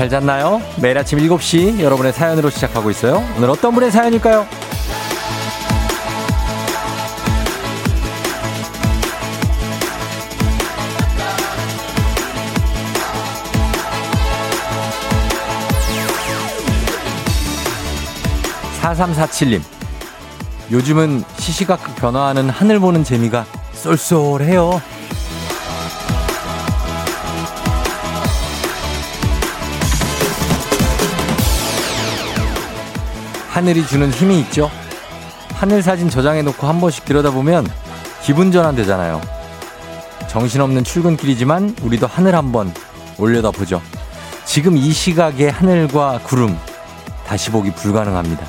잘 잤나요? 매일 아침 7시 여러분의 사연으로 시작하고 있어요. 오늘 어떤 분의 사연일까요? 4347님. 요즘은 시시각각 변화하는 하늘 보는 재미가 쏠쏠해요. 하늘이 주는 힘이 있죠. 하늘 사진 저장해 놓고 한 번씩 들여다보면 기분 전환 되잖아요. 정신없는 출근길이지만 우리도 하늘 한번 올려다 보죠. 지금 이 시각의 하늘과 구름 다시 보기 불가능합니다.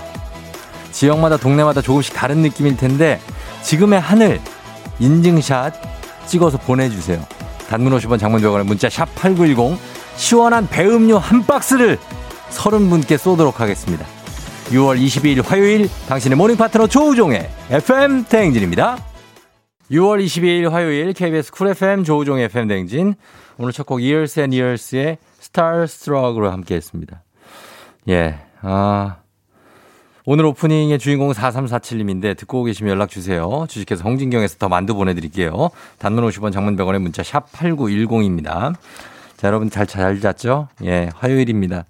지역마다 동네마다 조금씩 다른 느낌일 텐데 지금의 하늘 인증샷 찍어서 보내주세요. 단문 50원 장문병원의 문자 샵 8910 시원한 배음료 한 박스를 30분께 쏘도록 하겠습니다. 6월 22일 화요일 당신의 모닝 파트너 조우종의 FM 대행진입니다. 6월 22일 화요일 KBS 쿨 FM 조우종의 FM 대행진 오늘 첫 곡 Years and Years의 Starstruck으로 함께 했습니다. 예, 아 오늘 오프닝의 주인공은 4347님인데 듣고 계시면 연락 주세요. 주식회사 홍진경에서 더 만두 보내드릴게요. 단문 50원 장문 100원의 문자 샵 8910입니다. 자, 여러분 잘, 잘 잤죠? 예, 화요일입니다.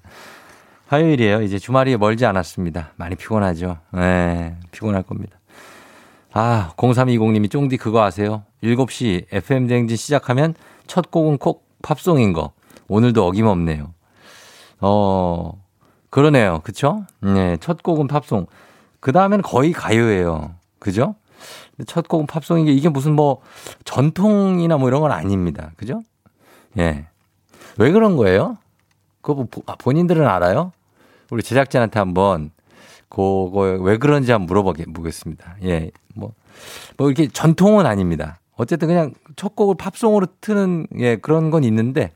화요일이에요. 이제 주말이 멀지 않았습니다. 많이 피곤하죠. 네, 피곤할 겁니다. 아, 0320님이 쫑디 그거 아세요? 7시 FM 대행진 시작하면 첫 곡은 콕 팝송인 거. 오늘도 어김없네요. 어, 그러네요. 그쵸? 네, 첫 곡은 팝송. 그 다음에는 거의 가요예요. 그죠? 첫 곡은 팝송인 게 이게 무슨 뭐 전통이나 뭐 이런 건 아닙니다. 그죠? 예. 왜 그런 거예요? 그거 뭐 본인들은 알아요? 우리 제작진한테 한번 그거 왜 그런지 한번 물어보겠습니다. 예, 뭐, 뭐 이렇게 전통은 아닙니다. 어쨌든 그냥 첫 곡을 팝송으로 트는 예, 그런 건 있는데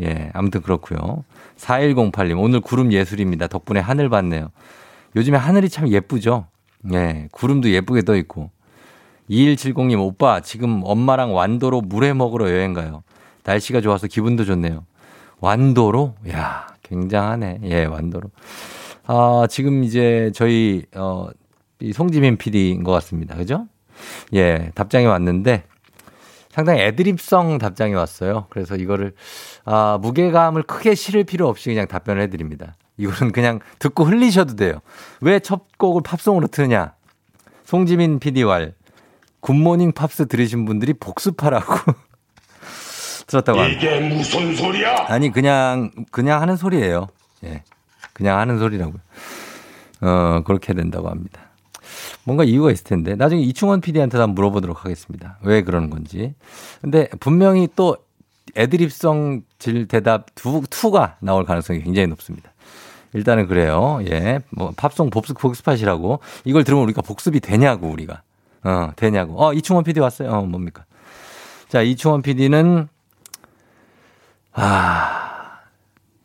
예, 아무튼 그렇고요. 4108님, 오늘 구름 예술입니다. 덕분에 하늘 봤네요. 요즘에 하늘이 참 예쁘죠? 예, 구름도 예쁘게 떠 있고. 2170님, 오빠, 지금 엄마랑 완도로 물회 먹으러 여행 가요. 날씨가 좋아서 기분도 좋네요. 완도로? 야 굉장하네. 예, 완도로. 아, 지금 이제 저희, 어, 이 송지민 PD인 것 같습니다. 그죠? 예, 답장이 왔는데 상당히 애드립성 답장이 왔어요. 그래서 이거를, 아, 무게감을 크게 실을 필요 없이 그냥 답변을 해드립니다. 이거는 그냥 듣고 흘리셔도 돼요. 왜 첫 곡을 팝송으로 트느냐? 송지민 PD왈 굿모닝 팝스 들으신 분들이 복습하라고 틀었다고 합니다. 이게 무슨 소리야? 아니 그냥 그냥 하는 소리예요. 예, 그냥 하는 소리라고요. 어 그렇게 된다고 합니다. 뭔가 이유가 있을 텐데 나중에 이충원 PD한테도 한번 물어보도록 하겠습니다. 왜 그러는 건지. 근데 분명히 또 애드립성 질 대답 두, 투가 나올 가능성이 굉장히 높습니다. 일단은 그래요. 예. 뭐, 팝송 복습, 복습하시라고. 이걸 들으면 우리가 복습이 되냐고, 우리가. 어, 되냐고. 어, 이충원 PD 왔어요. 어, 뭡니까? 자, 이충원 PD는 아,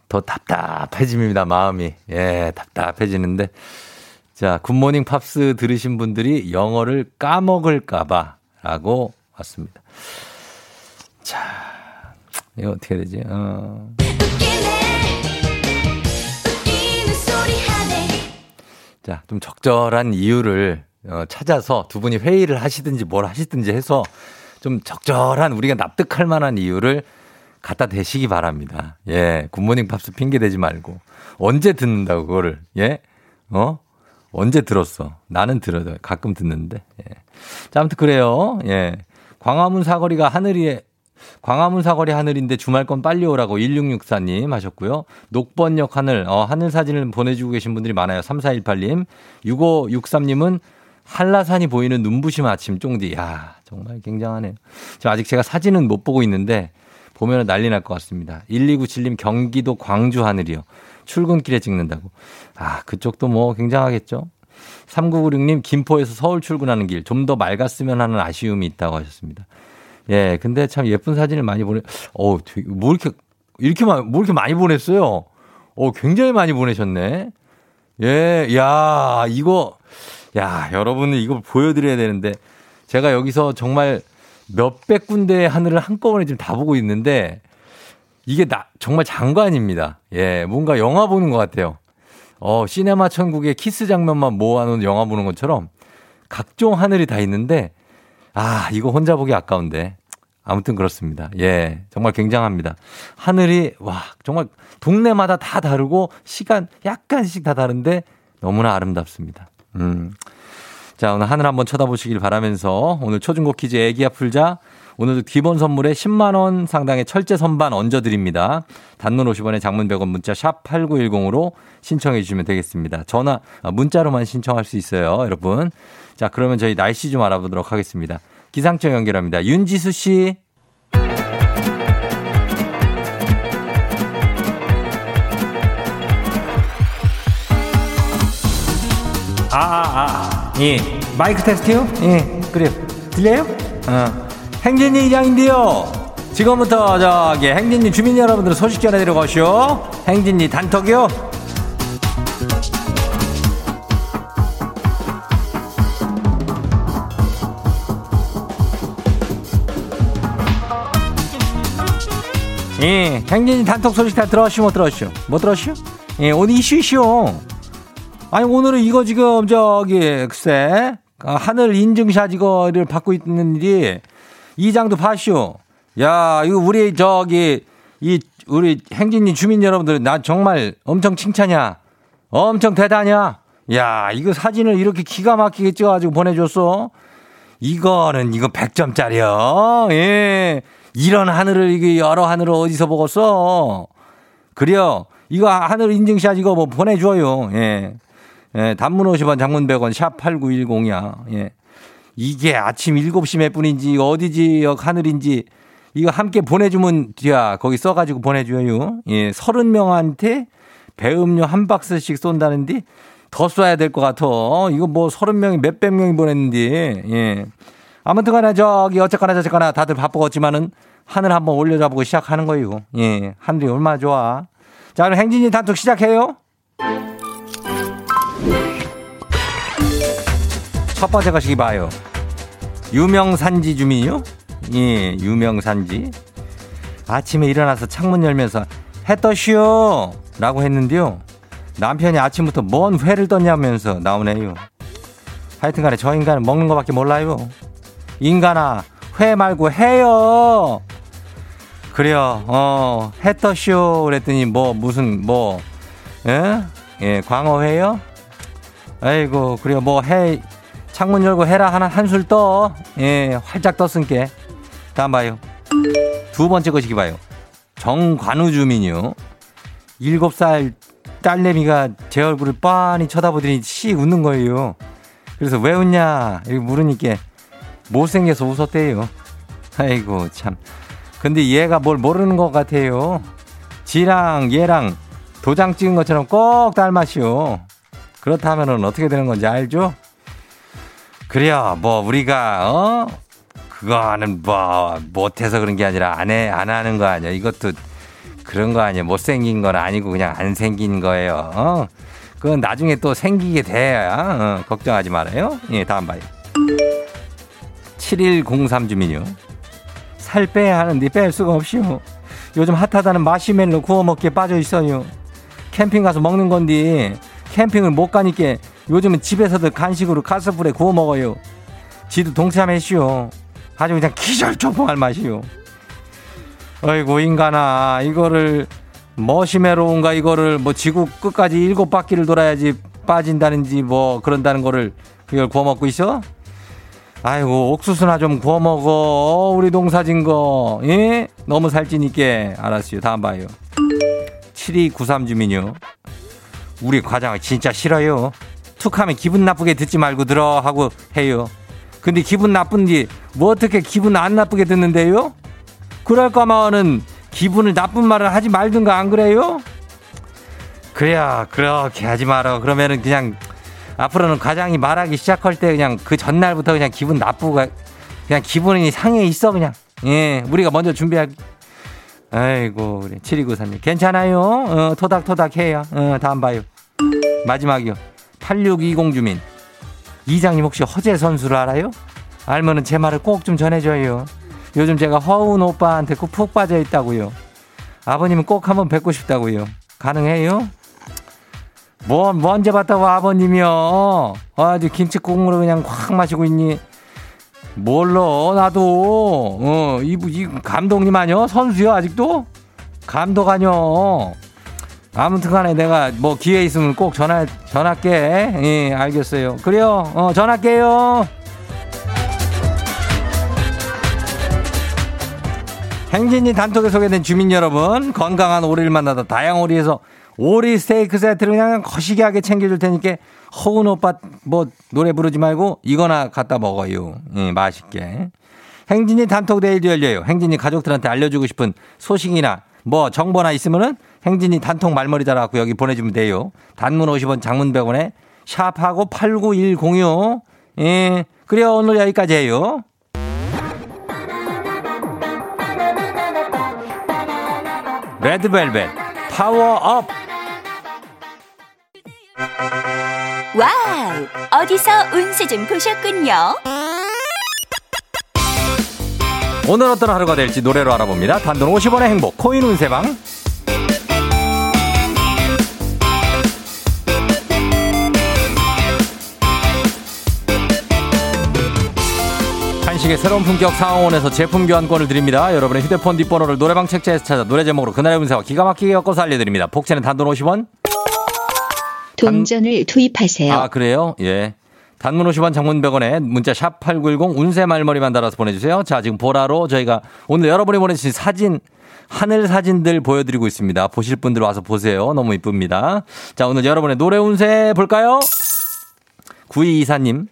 더 답답해집니다, 마음이. 예, 답답해지는데. 자, 굿모닝 팝스 들으신 분들이 영어를 까먹을까봐 라고 왔습니다. 자, 이거 어떻게 되지? 어. 자, 좀 적절한 이유를 어, 찾아서 두 분이 회의를 하시든지 뭘 하시든지 해서 좀 적절한 우리가 납득할 만한 이유를 갖다 대시기 바랍니다. 예. 굿모닝 팝스 핑계 대지 말고. 언제 듣는다고, 그거를. 예? 어? 언제 들었어? 나는 들어요. 가끔 듣는데. 예. 자, 아무튼 그래요. 예. 광화문 사거리가 하늘이, 광화문 사거리 하늘인데 주말권 빨리 오라고 1664님 하셨고요. 녹번역 하늘, 어, 하늘 사진을 보내주고 계신 분들이 많아요. 3418님. 6563님은 한라산이 보이는 눈부심 아침 쫑디. 야 정말 굉장하네요. 지금 아직 제가 사진은 못 보고 있는데 보면 난리 날 것 같습니다. 1297님 경기도 광주 하늘이요. 출근길에 찍는다고. 아, 그쪽도 뭐 굉장하겠죠? 3996님 김포에서 서울 출근하는 길 좀 더 맑았으면 하는 아쉬움이 있다고 하셨습니다. 예, 근데 참 예쁜 사진을 많이 보내, 어, 뭐 이렇게, 이렇게, 뭐 이렇게 많이 보냈어요? 어, 굉장히 많이 보내셨네. 예, 야, 이거, 야, 여러분은 이거 보여드려야 되는데, 제가 여기서 정말 몇백 군데의 하늘을 한꺼번에 지금 다 보고 있는데 이게 나, 정말 장관입니다. 예, 뭔가 영화 보는 것 같아요. 어, 시네마 천국의 키스 장면만 모아놓은 영화 보는 것처럼 각종 하늘이 다 있는데, 아, 이거 혼자 보기 아까운데. 아무튼 그렇습니다. 예, 정말 굉장합니다. 하늘이, 와, 정말 동네마다 다 다르고 시간 약간씩 다 다른데 너무나 아름답습니다. 음. 자, 오늘 하늘 한번 쳐다보시길 바라면서 오늘 초중고 퀴즈 애기야 풀자 오늘도 기본 선물에 10만원 상당의 철제 선반 얹어드립니다. 단문 50원에 장문 100원 문자 샵 8910으로 신청해 주시면 되겠습니다. 전화, 아, 문자로만 신청할 수 있어요, 여러분. 자, 그러면 저희 날씨 좀 알아보도록 하겠습니다. 기상청 연결합니다. 윤지수 씨. 아, 아, 아. 예. 마이크 테스트요? 예. 그래요. 들려요? 어. 행진이 이장인데요. 지금부터 저기 행진이 주민 여러분들 소식 전해드리고 가시오. 행진이 단톡이요. 예, 행진이 단톡 소식 다 들었슈, 못 들었슈? 못 들었슈? 예, 오늘 이슈이슈. 아니, 오늘은 이거 지금, 저기, 글쎄, 아, 하늘 인증샷 이거를 받고 있는 일이 이 장도 파쇼. 야, 이거 우리 저기 이 우리 행진이 주민 여러분들 나 정말 엄청 칭찬이야. 엄청 대단이야. 야, 이거 사진을 이렇게 기가 막히게 찍어가지고 보내줬어. 이거는 이거 100점짜리야. 예. 이런 하늘을 이게 여러 하늘을 어디서 보겠어? 그래요. 이거 하늘 인증샷 이거 뭐 보내줘요. 예. 예, 단문 50원, 장문 100원, 샵 8910이야. 예. 이게 아침 7시 몇 분인지 어디지 하늘인지 이거 함께 보내주면 뒤야 거기 써가지고 보내줘요. 예, 30명한테 배음료 한 박스씩 쏜다는데 더 쏴야 될 것 같아. 이거 뭐 30명이 몇백 명이 보냈는데 예. 아무튼 간에 저기 어쨌거나 저쨌거나 다들 바쁘겠지만은 하늘 한번 올려잡고 시작하는 거예요. 예. 하늘이 얼마나 좋아. 자, 그럼 행진이 단톡 시작해요. 첫 번째 것이 봐요. 유명 산지 주민이요? 예, 유명 산지. 아침에 일어나서 창문 열면서 해 떠시오! 라고 했는데요. 남편이 아침부터 뭔 회를 떴냐면서 나오네요. 하여튼 간에 저 인간은 먹는 것밖에 몰라요. 인간아, 회 말고 해요! 그래요, 어, 해 떠시오! 그랬더니 뭐, 무슨, 뭐, 예? 예, 광어회요? 아이고, 그래요, 뭐, 해, 창문 열고 해라 하나 한술 떠. 예, 활짝 떴은게. 다음 봐요. 두 번째 것이기 봐요. 정관우 주민이요. 일곱 살 딸내미가 제 얼굴을 빤히 쳐다보더니 씩 웃는 거예요. 그래서 왜 웃냐? 이렇게 물으니까 못생겨서 웃었대요. 아이고, 참. 근데 얘가 뭘 모르는 것 같아요. 지랑 얘랑 도장 찍은 것처럼 꼭 닮았시오. 그렇다면 어떻게 되는 건지 알죠? 그래요. 뭐 우리가 어 그거는 뭐 못해서 그런 게 아니라 안해안 하는 거 아니야. 이것도 그런 거 아니야. 못 생긴 건 아니고 그냥 안 생긴 거예요. 어? 그건 나중에 또 생기게 돼야 어, 걱정하지 말아요. 예, 다음 봐요. 7103 주민요. 살 빼야 하는데 뺄 수가 없이요. 요즘 핫하다는 마시멜로 구워 먹기에 빠져 있어요. 캠핑 가서 먹는 건데 캠핑을 못 가니까 요즘은 집에서도 간식으로 가스불에 구워 먹어요. 지도 동참했시오. 아주 그냥 기절초풍할 맛이요. 어이구 인간아 이거를 머시메로운가 이거를 뭐 지구 끝까지 일곱 바퀴를 돌아야지 빠진다는지 뭐 그런다는 거를 이걸 구워 먹고 있어? 아이고 옥수수나 좀 구워 먹어 우리 농사진 거 예? 너무 살찌니까 알았어요 다음 봐요 7293 주민요 우리 과장을 진짜 싫어요 툭하면 기분 나쁘게 듣지 말고 들어 하고 해요. 근데 기분 나쁜지 뭐 어떻게 기분 안 나쁘게 듣는데요? 그럴 거면은 기분을 나쁜 말을 하지 말든가 안 그래요? 그래야 그렇게 하지 마라. 그러면은 그냥 앞으로는 과장이 말하기 시작할 때 그냥 그 전날부터 그냥 기분 나쁘고 그냥 기분이 상해 있어 그냥. 예, 우리가 먼저 준비할. 아이고 우리 7294님 괜찮아요. 어, 토닥토닥 해요. 어, 다음 봐요. 마지막이요. 8620 주민. 이장님 혹시 허재 선수를 알아요? 알면은 제 말을 꼭 좀 전해줘요. 요즘 제가 허운 오빠한테 푹 빠져 있다고요. 아버님은 꼭 한번 뵙고 싶다고요. 가능해요? 뭐, 뭐 언제 봤다고 아버님이요? 아주 김치국물을 그냥 확 마시고 있니? 몰라, 나도. 어, 이, 이 감독님 아니요? 선수요, 아직도? 감독 아니요? 아무튼 간에 내가 뭐 기회 있으면 꼭 전화, 전화할게. 예, 알겠어요. 그래요. 어, 전화할게요. 행진이 단톡에 소개된 주민 여러분, 건강한 오리를 만나다 다양 오리에서 오리 스테이크 세트를 그냥 거시기하게 챙겨줄 테니까 허운 오빠 뭐 노래 부르지 말고 이거나 갖다 먹어요. 예, 맛있게. 행진이 단톡 데일도 열려요. 행진이 가족들한테 알려주고 싶은 소식이나 뭐 정보나 있으면은 행진이 단톡 말머리 달아갖고 여기 보내주면 돼요. 단문 50원 장문 100원에 샵하고 89106. 예. 그래요. 오늘 여기까지 해요. 레드벨벳 파워업 와우! 어디서 운세 좀 보셨군요. 오늘 어떤 하루가 될지 노래로 알아봅니다. 단돈 50원의 행복 코인 운세방 한식의 새로운 품격 사옹원에서 제품 교환권을 드립니다. 여러분의 휴대폰 뒷번호를 노래방 책자에서 찾아 노래 제목으로 그날의 운세와 기가 막히게 엮어서 알려드립니다. 복채는 단돈 50원 동전을 투입하세요. 아, 그래요? 예. 단문 50원 장문 100원에 문자 샵 8910 운세 말머리만 달아서 보내주세요. 자, 지금 보라로 저희가 오늘 여러분이 보내주신 사진, 하늘 사진들 보여드리고 있습니다. 보실 분들 와서 보세요. 너무 이쁩니다. 자, 오늘 여러분의 노래 운세 볼까요? 9224님.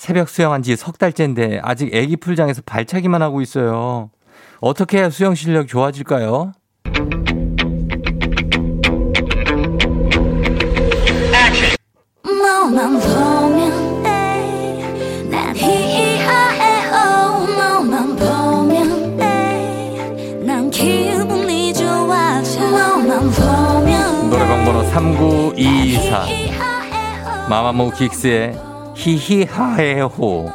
새벽 수영한 지 석 달째인데 아직 애기 풀장에서 발차기만 하고 있어요. 어떻게 해야 수영 실력 좋아질까요? 노래방 번호 3924. 히히하에호 마마무 긱스의 히히하에호.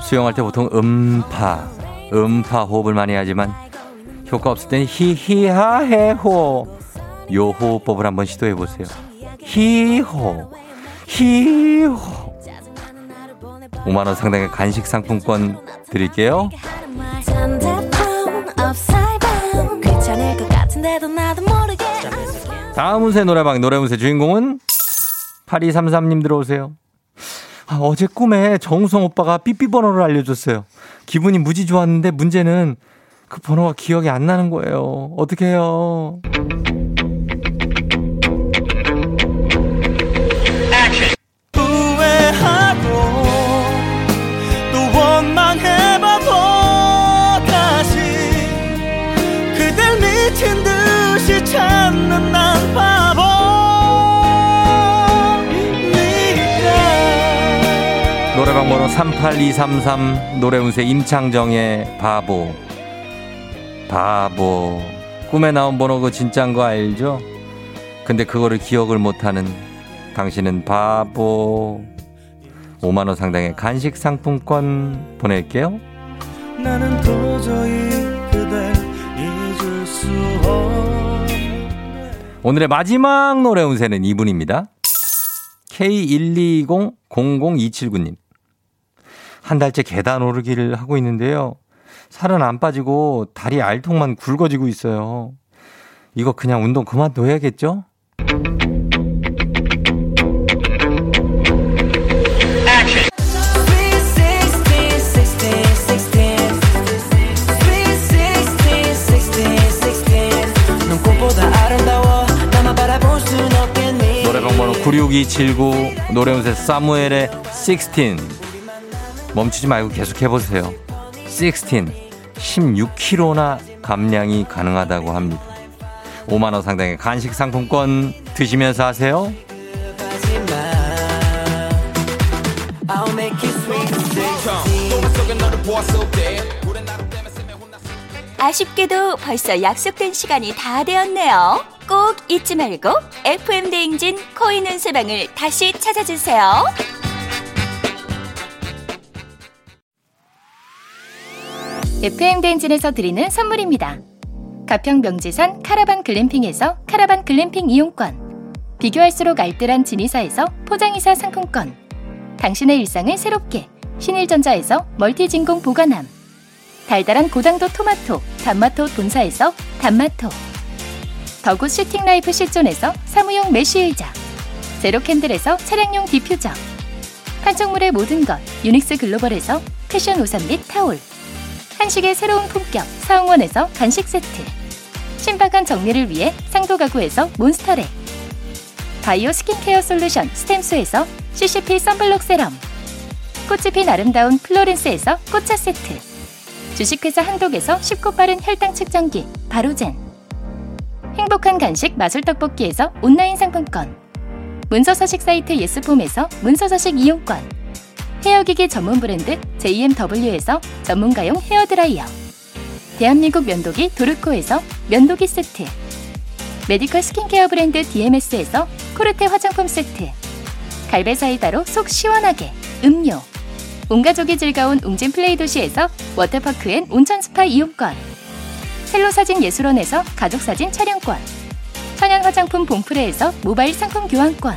수영할 때 보통 음파, 음파 호흡을 많이 하지만 효과 없을 땐 히히하해호. 요 호흡법을 한번 시도해 보세요. 히호, 히호. 5만원 상당의 간식 상품권 드릴게요. 다음 운세 노래방 노래 운세 주인공은 8233님 들어오세요. 아, 어제 꿈에 정우성 오빠가 삐삐 번호를 알려줬어요. 기분이 무지 좋았는데 문제는 그 번호가 기억이 안 나는 거예요. 어떻게 해요? 후회하고 또 원망해봐도 노래방 번호 38233 노래 운세 임창정의 바보. 바보. 꿈에 나온 번호 그 진짠 거 알죠? 근데 그거를 기억을 못하는 당신은 바보. 5만원 상당의 간식 상품권 보낼게요. 오늘의 마지막 노래 운세는 이분입니다. K120-00279님. 한 달째 계단 오르기를 하고 있는데요. 살은 안 빠지고 다리 알통만 굵어지고 있어요. 이거 그냥 운동 그만둬야겠죠? Sweet 16, 16, 16. Sweet 16, 16, 16. 눈꽃보다 아름다워 나만 바라볼 순 없겠니 노래방 번호 96279 노래운세 사무엘의 16 멈추지 말고 계속 해보세요 16 16kg나 감량이 가능하다고 합니다 5만원 상당의 간식 상품권 드시면서 하세요 I'll make you sweet 16 아쉽게도 벌써 약속된 시간이 다 되었네요. 꼭 잊지 말고 FM 대행진 코인 운세방을 다시 찾아주세요. FM 댕진에서 드리는 선물입니다. 가평 명지산 카라반 글램핑에서 카라반 글램핑 이용권. 비교할수록 알뜰한 진이사에서 포장이사 상품권. 당신의 일상을 새롭게 신일전자에서 멀티진공 보관함. 달달한 고당도 토마토 단마토 본사에서 단마토. 더굿 시팅라이프 실존에서 사무용 mesh의자. 제로캔들에서 차량용 디퓨저. 판촉물의 모든 것 유닉스 글로벌에서 패션 우산 및 타올 한식의 새로운 품격 사옹원에서 간식 세트. 신박한 정리를 위해 상도 가구에서 몬스터렉 바이오 스킨케어 솔루션 스템수에서 CCP 썬블록 세럼. 꽃이 핀 아름다운 플로렌스에서 꽃차 세트. 주식회사 한독에서 쉽고 빠른 혈당 측정기 바로젠. 행복한 간식 마술 떡볶이에서 온라인 상품권. 문서서식 사이트 예스폼에서 문서서식 이용권 헤어기기 전문 브랜드 JMW에서 전문가용 헤어드라이어. 대한민국 면도기 도르코에서 면도기 세트. 메디컬 스킨케어 브랜드 DMS에서 코르테 화장품 세트. 갈배 사이다로 속 시원하게 음료. 온가족이 즐거운 웅진 플레이 도시에서 워터파크 and 온천 스파 이용권. 헬로 사진 예술원에서 가족 사진 촬영권. 천연 화장품 봉프레에서 모바일 상품 교환권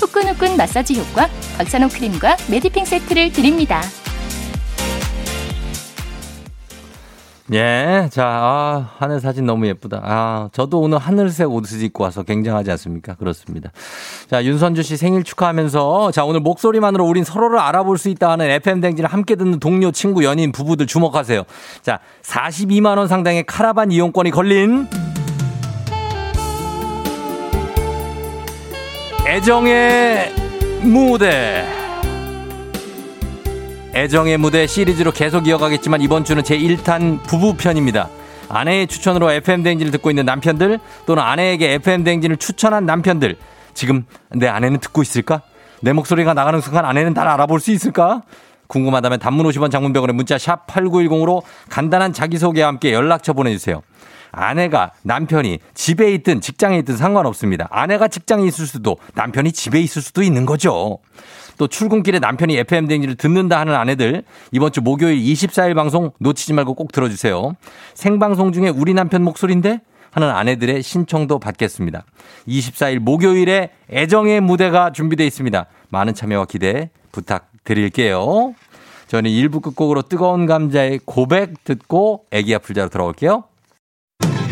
후끈후끈 마사지 효과 박찬호 크림과 메디핑 세트를 드립니다. 예, 자, 아, 하늘 사진 너무 예쁘다. 아, 저도 오늘 하늘색 옷을 입고 와서 굉장하지 않습니까? 그렇습니다. 자, 윤선주 씨 생일 축하하면서, 자, 오늘 목소리만으로 우린 서로를 알아볼 수 있다 하는 FM댕지를 함께 듣는 동료, 친구, 연인, 부부들 주목하세요. 자, 42만원 상당의 카라반 이용권이 걸린 애정의 무대. 애정의 무대 시리즈로 계속 이어가겠지만 이번 주는 제 1탄 부부편입니다. 아내의 추천으로 FM대행진을 듣고 있는 남편들 또는 아내에게 FM대행진을 추천한 남편들. 지금 내 아내는 듣고 있을까? 내 목소리가 나가는 순간 아내는 날 알아볼 수 있을까? 궁금하다면 단문 50원 장문병원에 문자 샵 8910으로 간단한 자기소개와 함께 연락처 보내주세요. 아내가 남편이 집에 있든 직장에 있든 상관없습니다. 아내가 직장에 있을 수도 남편이 집에 있을 수도 있는 거죠. 또 출근길에 남편이 FM 댕지를 듣는다 하는 아내들 이번 주 목요일 24일 방송 놓치지 말고 꼭 들어주세요. 생방송 중에 우리 남편 목소리인데 하는 아내들의 신청도 받겠습니다. 24일 목요일에 애정의 무대가 준비되어 있습니다. 많은 참여와 기대 부탁드릴게요. 저는 1부 끝곡으로 뜨거운 감자의 고백 듣고 애기 아플자로 돌아올게요.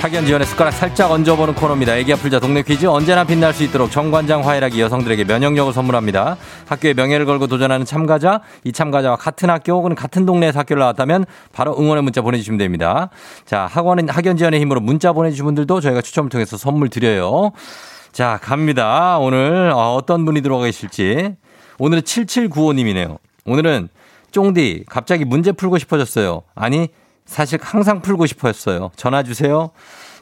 학연 지연의 숟가락 살짝 얹어보는 코너입니다. 애기 아플자 동네 퀴즈 언제나 빛날 수 있도록 정관장 화이락이 여성들에게 면역력을 선물합니다. 학교의 명예를 걸고 도전하는 참가자, 이 참가자와 같은 학교 혹은 같은 동네에서 학교를 나왔다면 바로 응원의 문자 보내주시면 됩니다. 자, 학원은 학연 지연의 힘으로 문자 보내주신 분들도 저희가 추첨을 통해서 선물 드려요. 자, 갑니다. 오늘 어, 어떤 분이 들어가 계실지. 오늘은 7795님이네요. 오늘은 쫑디 갑자기 문제 풀고 싶어졌어요. 아니 사실 항상 풀고 싶었어요. 전화 주세요.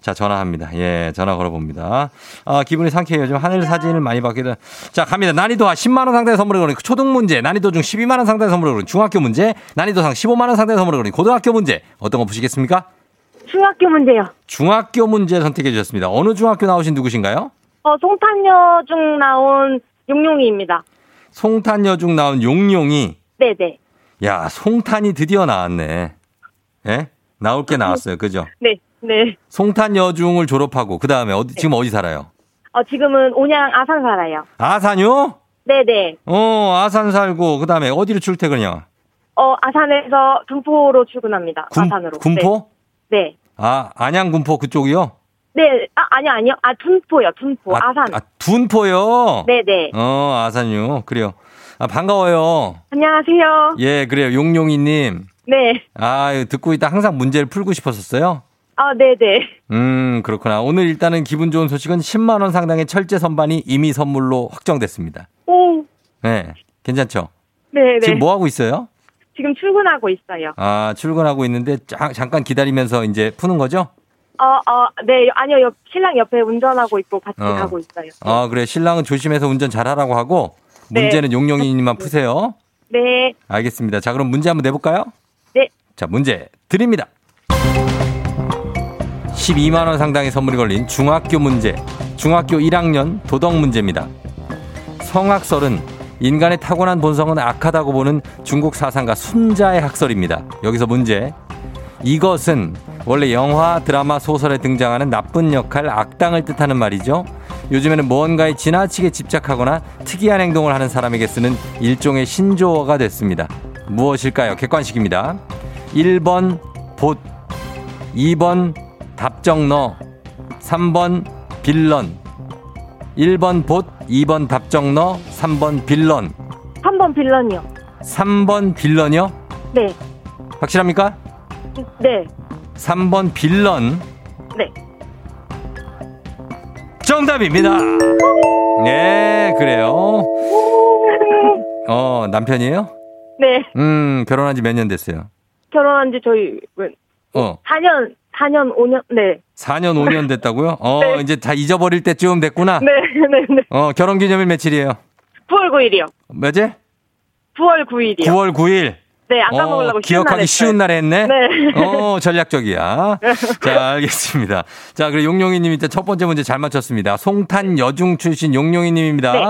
자, 전화합니다. 예, 전화 걸어봅니다. 아, 기분이 상쾌해요. 요즘 하늘 사진을 많이 돼. 자, 갑니다. 난이도와 10만원 상당의 선물을 거는 초등 문제, 난이도 중 12만원 상당의 선물을 거는 중학교 문제, 난이도 상 15만원 상당의 선물을 거는 고등학교 문제. 어떤 거 보시겠습니까? 중학교 문제요. 중학교 문제 선택해 주셨습니다. 어느 중학교 나오신 누구신가요? 어, 송탄여 중 나온 용용이입니다. 송탄여 중 나온 용용이. 네네. 야, 송탄이 드디어 나왔네. 예? 나올 게 나왔어요. 그죠? 네, 네. 송탄 여중을 졸업하고, 그 다음에 어디, 지금 어디 살아요? 어, 지금은 온양 아산 살아요. 아산요? 네 네. 어, 아산 살고, 그 다음에 어디로 출퇴근이요? 어, 아산에서 군포로 출근합니다. 군, 아산으로. 군포? 네. 네. 아, 안양 군포 그쪽이요? 네. 아, 아니요, 아니요. 아, 둔포요, 둔포. 아, 산 아, 둔포요? 네네. 어, 아산요. 그래요. 아, 반가워요. 안녕하세요. 예, 그래요. 용용이님. 네. 아, 듣고 있다 항상 문제를 풀고 싶었었어요? 아, 네네. 음, 그렇구나. 오늘 일단은 기분 좋은 소식은 10만원 상당의 철제 선반이 이미 선물로 확정됐습니다. 오. 네. 괜찮죠? 네네. 지금 뭐 하고 있어요? 지금 출근하고 있어요. 아, 출근하고 있는데 자- 잠깐 기다리면서 이제 푸는 거죠? 어, 어, 네. 아니요, 옆, 신랑 옆에 운전하고 있고 같이 어. 가고 있어요. 아, 그래. 신랑은 조심해서 운전 잘 하라고 하고 네. 문제는 용용이님만 푸세요. 네. 알겠습니다. 자, 그럼 문제 한번 내볼까요? 네. 자, 문제 드립니다. 12만원 상당의 선물이 걸린 중학교 문제. 중학교 1학년 도덕 문제입니다. 성학설은 인간의 타고난 본성은 악하다고 보는 중국 사상가 순자의 학설입니다. 여기서 문제. 이것은 원래 영화, 드라마, 소설에 등장하는 나쁜 역할, 악당을 뜻하는 말이죠. 요즘에는 무언가에 지나치게 집착하거나 특이한 행동을 하는 사람에게 쓰는 일종의 신조어가 됐습니다. 무엇일까요? 객관식입니다. 1번 봇, 2번 답정너, 3번 빌런. 1번 봇, 2번 답정너, 3번 빌런. 3번 빌런이요. 3번 빌런이요? 네. 확실합니까? 네. 3번 빌런. 네. 정답입니다. 네, 그래요. 어, 남편이에요? 네. 음, 결혼한 지 몇 년 됐어요? 결혼한 지 저희, 왜, 어, 4년, 4년, 5년, 네. 4년, 5년 됐다고요? 어, 네. 이제 다 잊어버릴 때쯤 됐구나? 네, 네, 네. 어, 결혼 기념일 며칠이에요? 9월 9일이요. 몇일? 9월 9일이요. 9월 9일. 네, 안 까먹으려고 어, 기억하기 쉬운 날에 했네? 네. 어, 전략적이야. 자, 알겠습니다. 자, 그리고 용용이 님이 첫 번째 문제 잘 맞췄습니다. 송탄 여중 출신 용용이 님입니다. 네.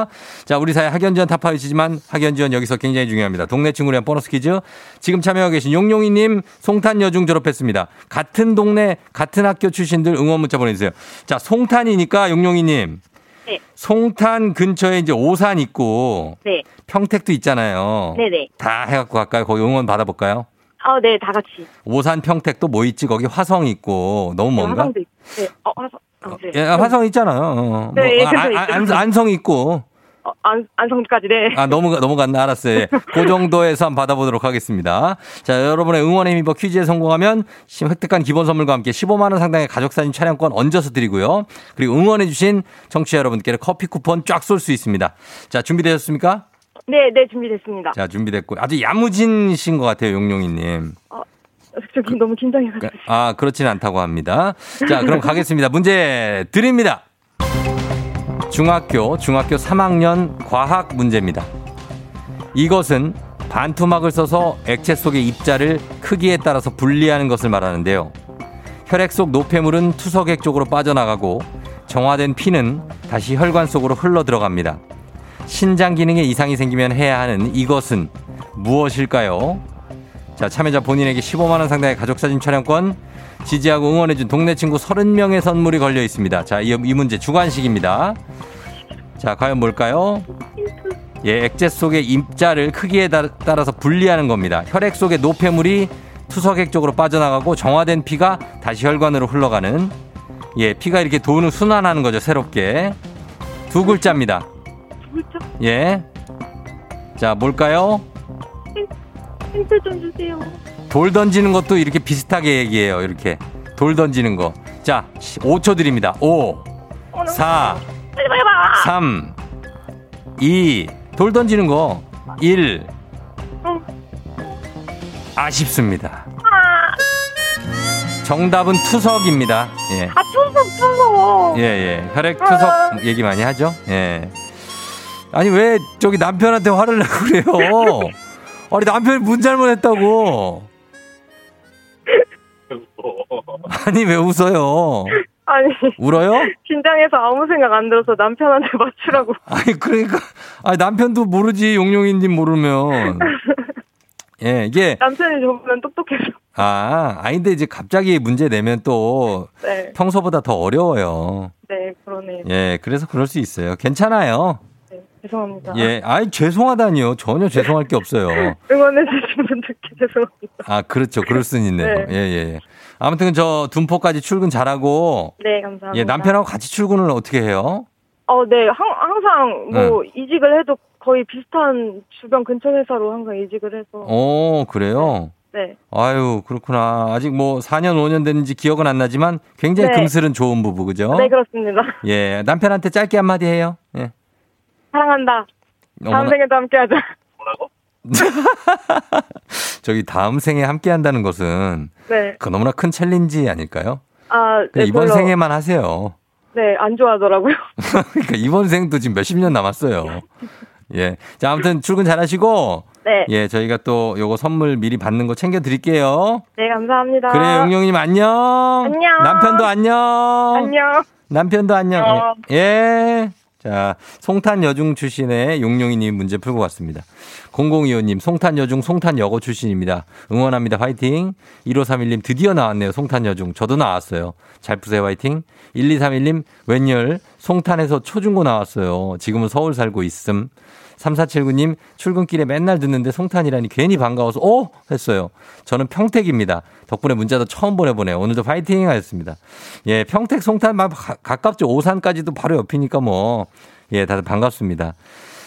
자, 우리 사회 학연지원 타파이시지만 학연지원 여기서 굉장히 중요합니다. 동네 위한 보너스 퀴즈. 지금 참여하고 계신 용용이 님 송탄 여중 졸업했습니다. 같은 동네, 같은 학교 출신들 응원 문자 보내 주세요. 자, 송탄이니까 용용이 님. 네. 송탄 근처에 이제 오산 있고 네. 평택도 있잖아요. 네네. 다 해갖고 갈까요? 거기 응원 받아볼까요? 어, 네, 다 같이. 오산 평택도 뭐 있지? 거기 화성 있고 너무 네, 먼가? 화성도 있 네. 어, 화성. 어, 네. 예, 화성 있잖아요. 어, 네, 뭐, 그래서 아, 아, 안. 안성 있고. 어, 안, 안성까지, 네. 아, 너무, 넘어갔나? 알았어요. 예. 그 정도에서 한번 받아보도록 하겠습니다. 자, 여러분의 응원의 힘입어 퀴즈에 성공하면 시- 획득한 기본 선물과 함께 15만원 상당의 가족사진 촬영권 얹어서 드리고요. 그리고 응원해주신 청취자 여러분께는 커피 쿠폰 쫙 쏠 수 있습니다. 자, 준비되셨습니까? 네, 네, 준비됐습니다. 자, 준비됐고. 아주 야무진신 것 같아요, 용용이님. 저 너무 긴장해가지고. 아, 그렇진 않다고 합니다. 자, 그럼 가겠습니다. 문제 드립니다. 중학교, 중학교 3학년 과학 문제입니다. 이것은 반투막을 써서 액체 속의 입자를 크기에 따라서 분리하는 것을 말하는데요. 혈액 속 노폐물은 투석액 쪽으로 빠져나가고 정화된 피는 다시 혈관 속으로 흘러 들어갑니다. 신장 기능에 이상이 생기면 해야 하는 이것은 무엇일까요? 자, 참여자 본인에게 15만원 상당의 가족사진 촬영권, 지지하고 응원해준 동네 친구 30명의 선물이 걸려 있습니다. 자, 이, 이 문제 주관식입니다. 자, 과연 뭘까요? 예, 액체 속의 입자를 크기에 따- 따라서 분리하는 겁니다. 혈액 속의 노폐물이 투석액 쪽으로 빠져나가고 정화된 피가 다시 혈관으로 흘러가는 예, 피가 이렇게 도는 순환하는 거죠, 새롭게. 두 글자입니다. 예. 자, 뭘까요? 힌트 좀 주세요. 돌 던지는 것도 이렇게 비슷하게 얘기해요. 이렇게. 돌 던지는 거. 자, 5초 드립니다. 5, 4, 빨리 빨리 봐! 3, 2, 돌 던지는 거. 1. 응. 아쉽습니다. 아, 정답은 투석입니다. 예. 아, 투석! 추석. 예, 예. 혈액 투석 얘기 많이 하죠? 예. 아니, 왜 저기 남편한테 화를 내고 그래요? 아니, 남편이 문 잘못했다고. 아니, 왜 웃어요? 아니 울어요? 긴장해서 아무 생각 안 들어서 남편한테 맞추라고. 아니, 그러니까. 아니, 남편도 모르지, 용용인지 모르면. 예, 이게, 남편이 저보면 똑똑해서. 아, 아닌데 이제 갑자기 문제 내면 또 네, 평소보다 더 어려워요. 네 그러네요. 예, 그래서 그럴 수 있어요. 괜찮아요. 네, 죄송합니다. 예, 아이, 죄송하다니요. 전혀 죄송할 게 없어요. 응원해 주신 분들께 죄송합니다. 아, 그렇죠. 그럴 수는 있네요. 네. 예, 예, 예. 아무튼 저 둔포까지 출근 잘하고, 네 감사합니다. 예, 남편하고 같이 출근을 어떻게 해요? 어, 네 항, 항상 뭐 이직을 해도 거의 비슷한 주변 근처 회사로 항상 이직을 해서. 오, 그래요? 네. 아유, 그렇구나. 아직 뭐 4년, 5년 됐는지 기억은 안 나지만 굉장히 네. 금슬은 좋은 부부, 그죠? 네 그렇습니다. 예, 남편한테 짧게 한마디 해요. 예. 사랑한다. 다음 생에도 함께 하자. 저기 다음 생에 함께 한다는 것은 네. 그 너무나 큰 챌린지 아닐까요? 아, 네, 이번 별로, 생에만 하세요. 네, 안 좋아하더라고요. 그러니까 이번 생도 지금 몇십 년 남았어요. 예. 자, 아무튼 출근 잘 하시고, 네. 예, 저희가 또 요거 선물 미리 받는 거 챙겨 드릴게요. 네, 감사합니다. 그래, 용용 님 안녕. 안녕. 남편도 안녕. 안녕. 남편도 안녕. 어. 예. 예. 자, 송탄 여중 출신의 용용이님 문제 풀고 왔습니다. 0025님, 송탄 여중, 송탄 여고 출신입니다. 응원합니다. 화이팅. 1531님, 드디어 나왔네요. 송탄 여중. 저도 나왔어요. 잘 푸세요. 화이팅. 1231님, 웬열, 송탄에서 초중고 나왔어요. 지금은 서울 살고 있음. 3479님, 출근길에 맨날 듣는데 송탄이라니 괜히 반가워서, 오! 했어요. 저는 평택입니다. 덕분에 문자도 처음 보내보네요. 오늘도 파이팅 하셨습니다. 예, 평택 송탄 막 가- 가깝죠. 오산까지도 바로 옆이니까 뭐, 예, 다들 반갑습니다.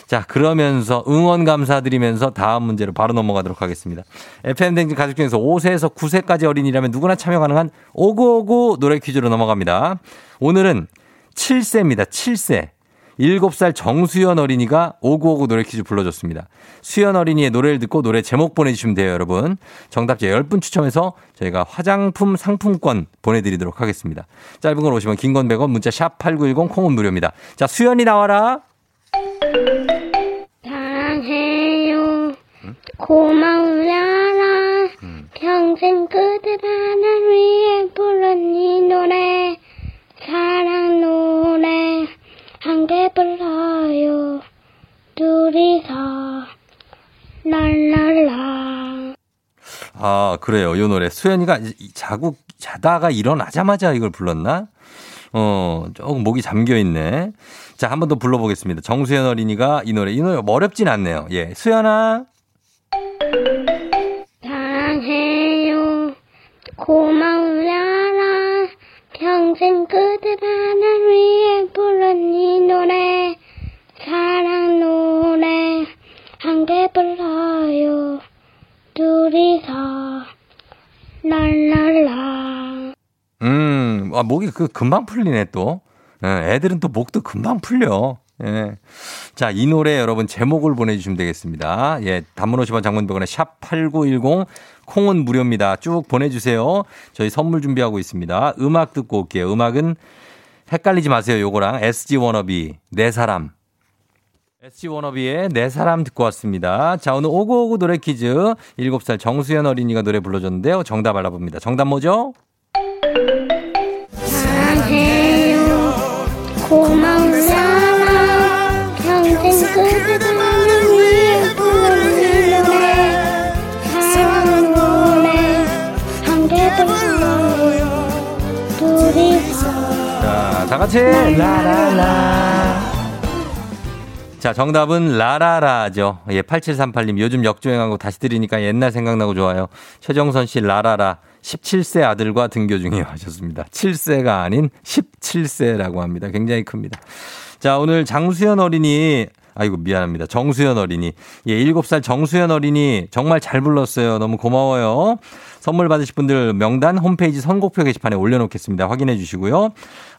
자, 그러면서 응원 감사드리면서 다음 문제로 바로 넘어가도록 하겠습니다. FM댕진 가족 중에서 5세에서 9세까지 어린이라면 누구나 참여 가능한 오구오구 노래 퀴즈로 넘어갑니다. 오늘은 7세입니다. 7세. 7살 정수연 어린이가 오구오구 노래 퀴즈 불러줬습니다. 수연 어린이의 노래를 듣고 노래 제목 보내주시면 돼요, 여러분. 정답자 10분 추첨해서 저희가 화장품 상품권 보내드리도록 하겠습니다. 짧은 걸 오시면 긴 건 100원, 문자 샵 8910 콩은 무료입니다. 자, 수연이 나와라. 사랑해요. 고마워라. 평생 그대 나를 위해 부른 이 노래. 사랑 노래. 불러요. 둘이서. 랄랄라. 아, 그래요. 요 노래. 수연이가 이- 자고 자다가 일어나자마자 이걸 불렀나? 어, 조금 목이 잠겨 있네. 자, 한 번 더 불러보겠습니다. 정수연 어린이가 이 노래. 이 노래 어렵진 않네요. 예. 수연아. 사랑해요. 고마워라. 평생 그대 나를 위해 이 노래. 사랑 노래. 함께 불러요. 둘이서. 랄랄라. 음, 아, 목이 그 금방 풀리네 또. 예, 애들은 또 목도 금방 풀려. 예. 자, 이 노래 여러분 제목을 보내주시면 되겠습니다. 예, 단문 50원 장문병원에 샵8910 콩은 무료입니다. 쭉 보내주세요. 저희 선물 준비하고 있습니다. 음악 듣고 올게요. 음악은 헷갈리지 마세요. 요거랑 SG 워너비, 내 사람. SG 워너비의 내 사람 듣고 왔습니다. 자, 오늘 오구오구 노래 퀴즈. 7살 정수연 어린이가 노래 불러줬는데요. 정답 알아봅니다. 정답 뭐죠? 사랑해요. 고마워라. 평생 그대 나를 위해 이 노래. 사랑 노래. 함께 불러요. 둘이서. 자, 다 같이 라라라. 자, 정답은 라라라죠. 예, 8738님 요즘 역주행하고 다시 들으니까 옛날 생각나고 좋아요. 최정선 씨 라라라. 17세 아들과 등교 중이요 하셨습니다. 7세가 아닌 17세라고 합니다. 굉장히 큽니다. 자, 오늘 장수연 어린이 아이고 미안합니다. 정수연 어린이. 예, 7살 정수연 어린이 정말 잘 불렀어요. 너무 고마워요. 선물 받으실 분들 명단 홈페이지 선곡표 게시판에 올려놓겠습니다. 확인해 주시고요.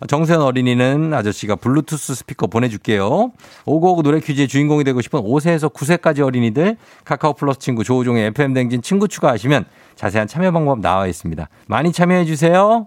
정수연 어린이는 아저씨가 블루투스 스피커 보내줄게요. 오고오고 노래 퀴즈의 주인공이 되고 싶은 5세에서 9세까지 어린이들 카카오 플러스 친구 조우종의 FM 댕진 친구 추가하시면 자세한 참여 방법 나와 있습니다. 많이 참여해 주세요.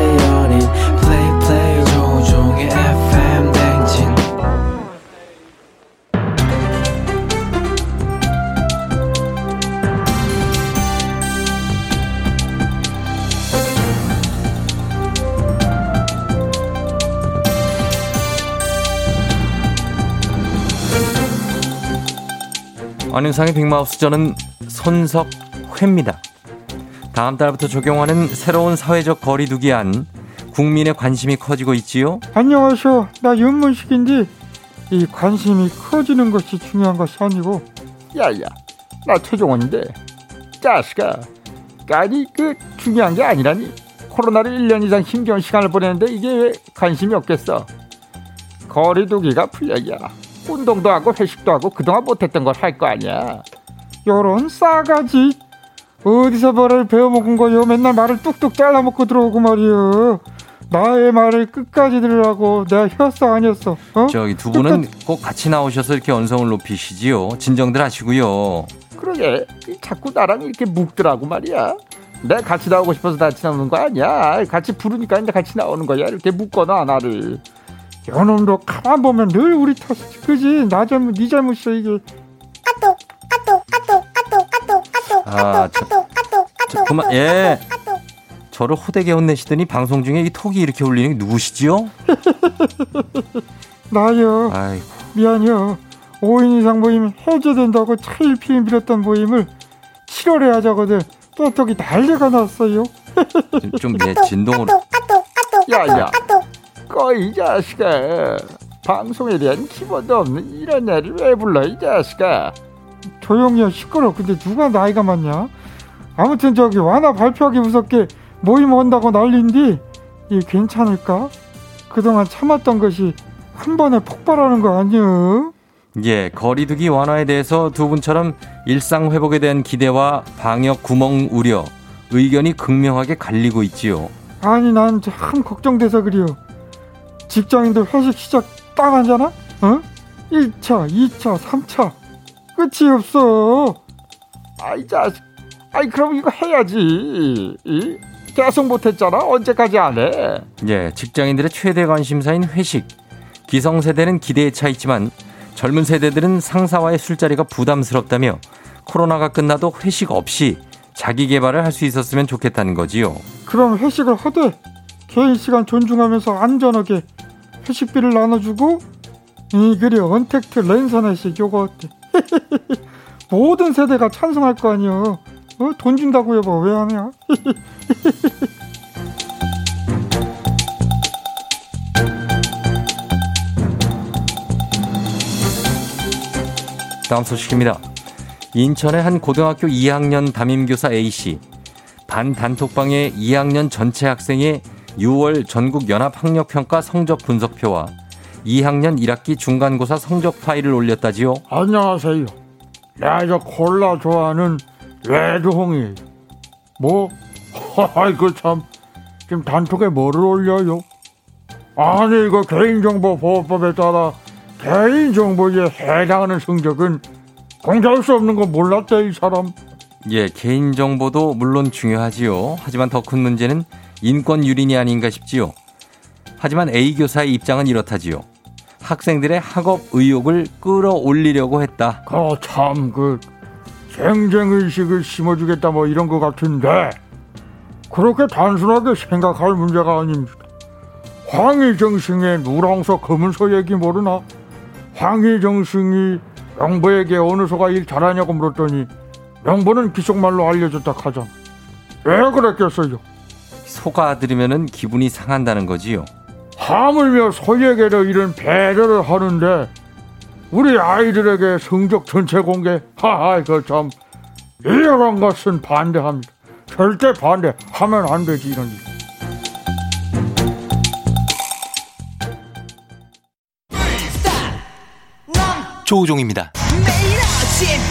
안윤상의 빅마우스 저는 손석회입니다. 다음 달부터 적용하는 새로운 사회적 거리두기 안 국민의 관심이 커지고 있지요. 안녕하세요. 나 윤문식인데 이 관심이 커지는 것이 중요한 것이 아니고 야야 나 최종원인데 자식아 아니 그 중요한 게 아니라니 코로나를 1년 이상 힘겨운 시간을 보내는데 이게 왜 관심이 없겠어 거리두기가 풀려야 운동도 하고 회식도 하고 그동안 못했던 걸 할 거 아니야. 요런 싸가지. 어디서 뭐를 배워먹은 거요? 맨날 말을 뚝뚝 잘라먹고 들어오고 말이요 나의 말을 끝까지 들으라고 내가 혔어 아니었어? 어? 저기 두 분은 꼭 같이 나오셔서 이렇게 언성을 높이시지요. 진정들 하시고요. 그러게. 자꾸 나랑 이렇게 묵더라고 말이야. 내가 같이 나오고 싶어서 같이 나오는 거 아니야. 같이 부르니까 이제 같이 나오는 거야. 이렇게 묶어놔 나를 요놈도 가만 보면 늘 우리 탓이지. 그지? 나 잘못 네 잘못이야 이게. 아, 저, 저 그만 예. 저를 호되게 혼내시더니 방송 중에 이 톡이 이렇게 울리는 게 누구시지요? 나요. 아이고, 미안해요. 5인 이상 모임 해제된다고 차일피일 밀었던 모임을 7월에 하자거든. 또톡이 난리가 났어요. 좀, 좀 예, 진동으로. 야야 꺼 이 자식아. 방송에 대한 기본도 없는 이런 애를 왜 불러 이 자식아? 조용히 해 시끄러. 근데 누가 나이가 많냐? 아무튼 저기 완화 발표하기 무섭게 모임 한다고 난린디 이 괜찮을까? 그동안 참았던 것이 한 번에 폭발하는 거 아니여 예, 거리두기 완화에 대해서 두 분처럼 일상 회복에 대한 기대와 방역 구멍 우려, 의견이 극명하게 갈리고 있지요. 아니 난 참 걱정돼서 그래요 직장인들 회식 시작 딱 하잖아 어? 1차 2차 3차 끝이 없어 아이 자식 아이 그럼 이거 해야지 이? 계속 못했잖아 언제까지 안 해 예, 직장인들의 최대 관심사인 회식. 기성세대는 기대에 차 있지만 젊은 세대들은 상사와의 술자리가 부담스럽다며 코로나가 끝나도 회식 없이 자기 개발을 할 수 있었으면 좋겠다는 거지요. 그럼 회식을 하되 개인 시간 존중하면서 안전하게 회식비를 나눠주고 이 그래 언택트 랜선 회식 요거 어때 모든 세대가 찬성할 거 아니여 어? 돈 준다고 여보 왜 하냐 다음 소식입니다. 인천의 한 고등학교 2학년 담임교사 A씨. 반 단톡방에 2학년 전체 학생의 6월 전국 연합 학력 평가 성적 분석표와 2학년 1학기 중간고사 성적 파일을 올렸다지요. 안녕하세요 내가 저 콜라 좋아하는 레드홍이 뭐? 아이고 참 지금 단톡에 뭐를 올려요? 아니 이거 개인정보 보호법에 따라 개인정보에 해당하는 성적은 공개할 수 없는 거 몰랐대 이 사람 예, 개인정보도 물론 중요하지요. 하지만 더 큰 문제는 인권 유린이 아닌가 싶지요. 하지만 A 교사의 입장은 이렇다지요. 학생들의 학업 의욕을 끌어올리려고 했다. 그참그 경쟁의식을 심어주겠다 뭐 이런 것 같은데 그렇게 단순하게 생각할 문제가 아닙니다 황희정승의 누랑서 검은소 얘기 모르나? 황희정승이 명보에게 어느 소가 일 잘하냐고 물었더니 명보는 기속말로 알려줬다 하잖아 왜 그랬겠어요? 소가 들으면은 기분이 상한다는 거지요. 하물며 소에게도 이런 배려를 하는데 우리 아이들에게 성적 전체 공개 하하 그참 이런 것은 반대합니다 절대 반대하면 안 되지 이런 일. 조우종입니다. 매일 아침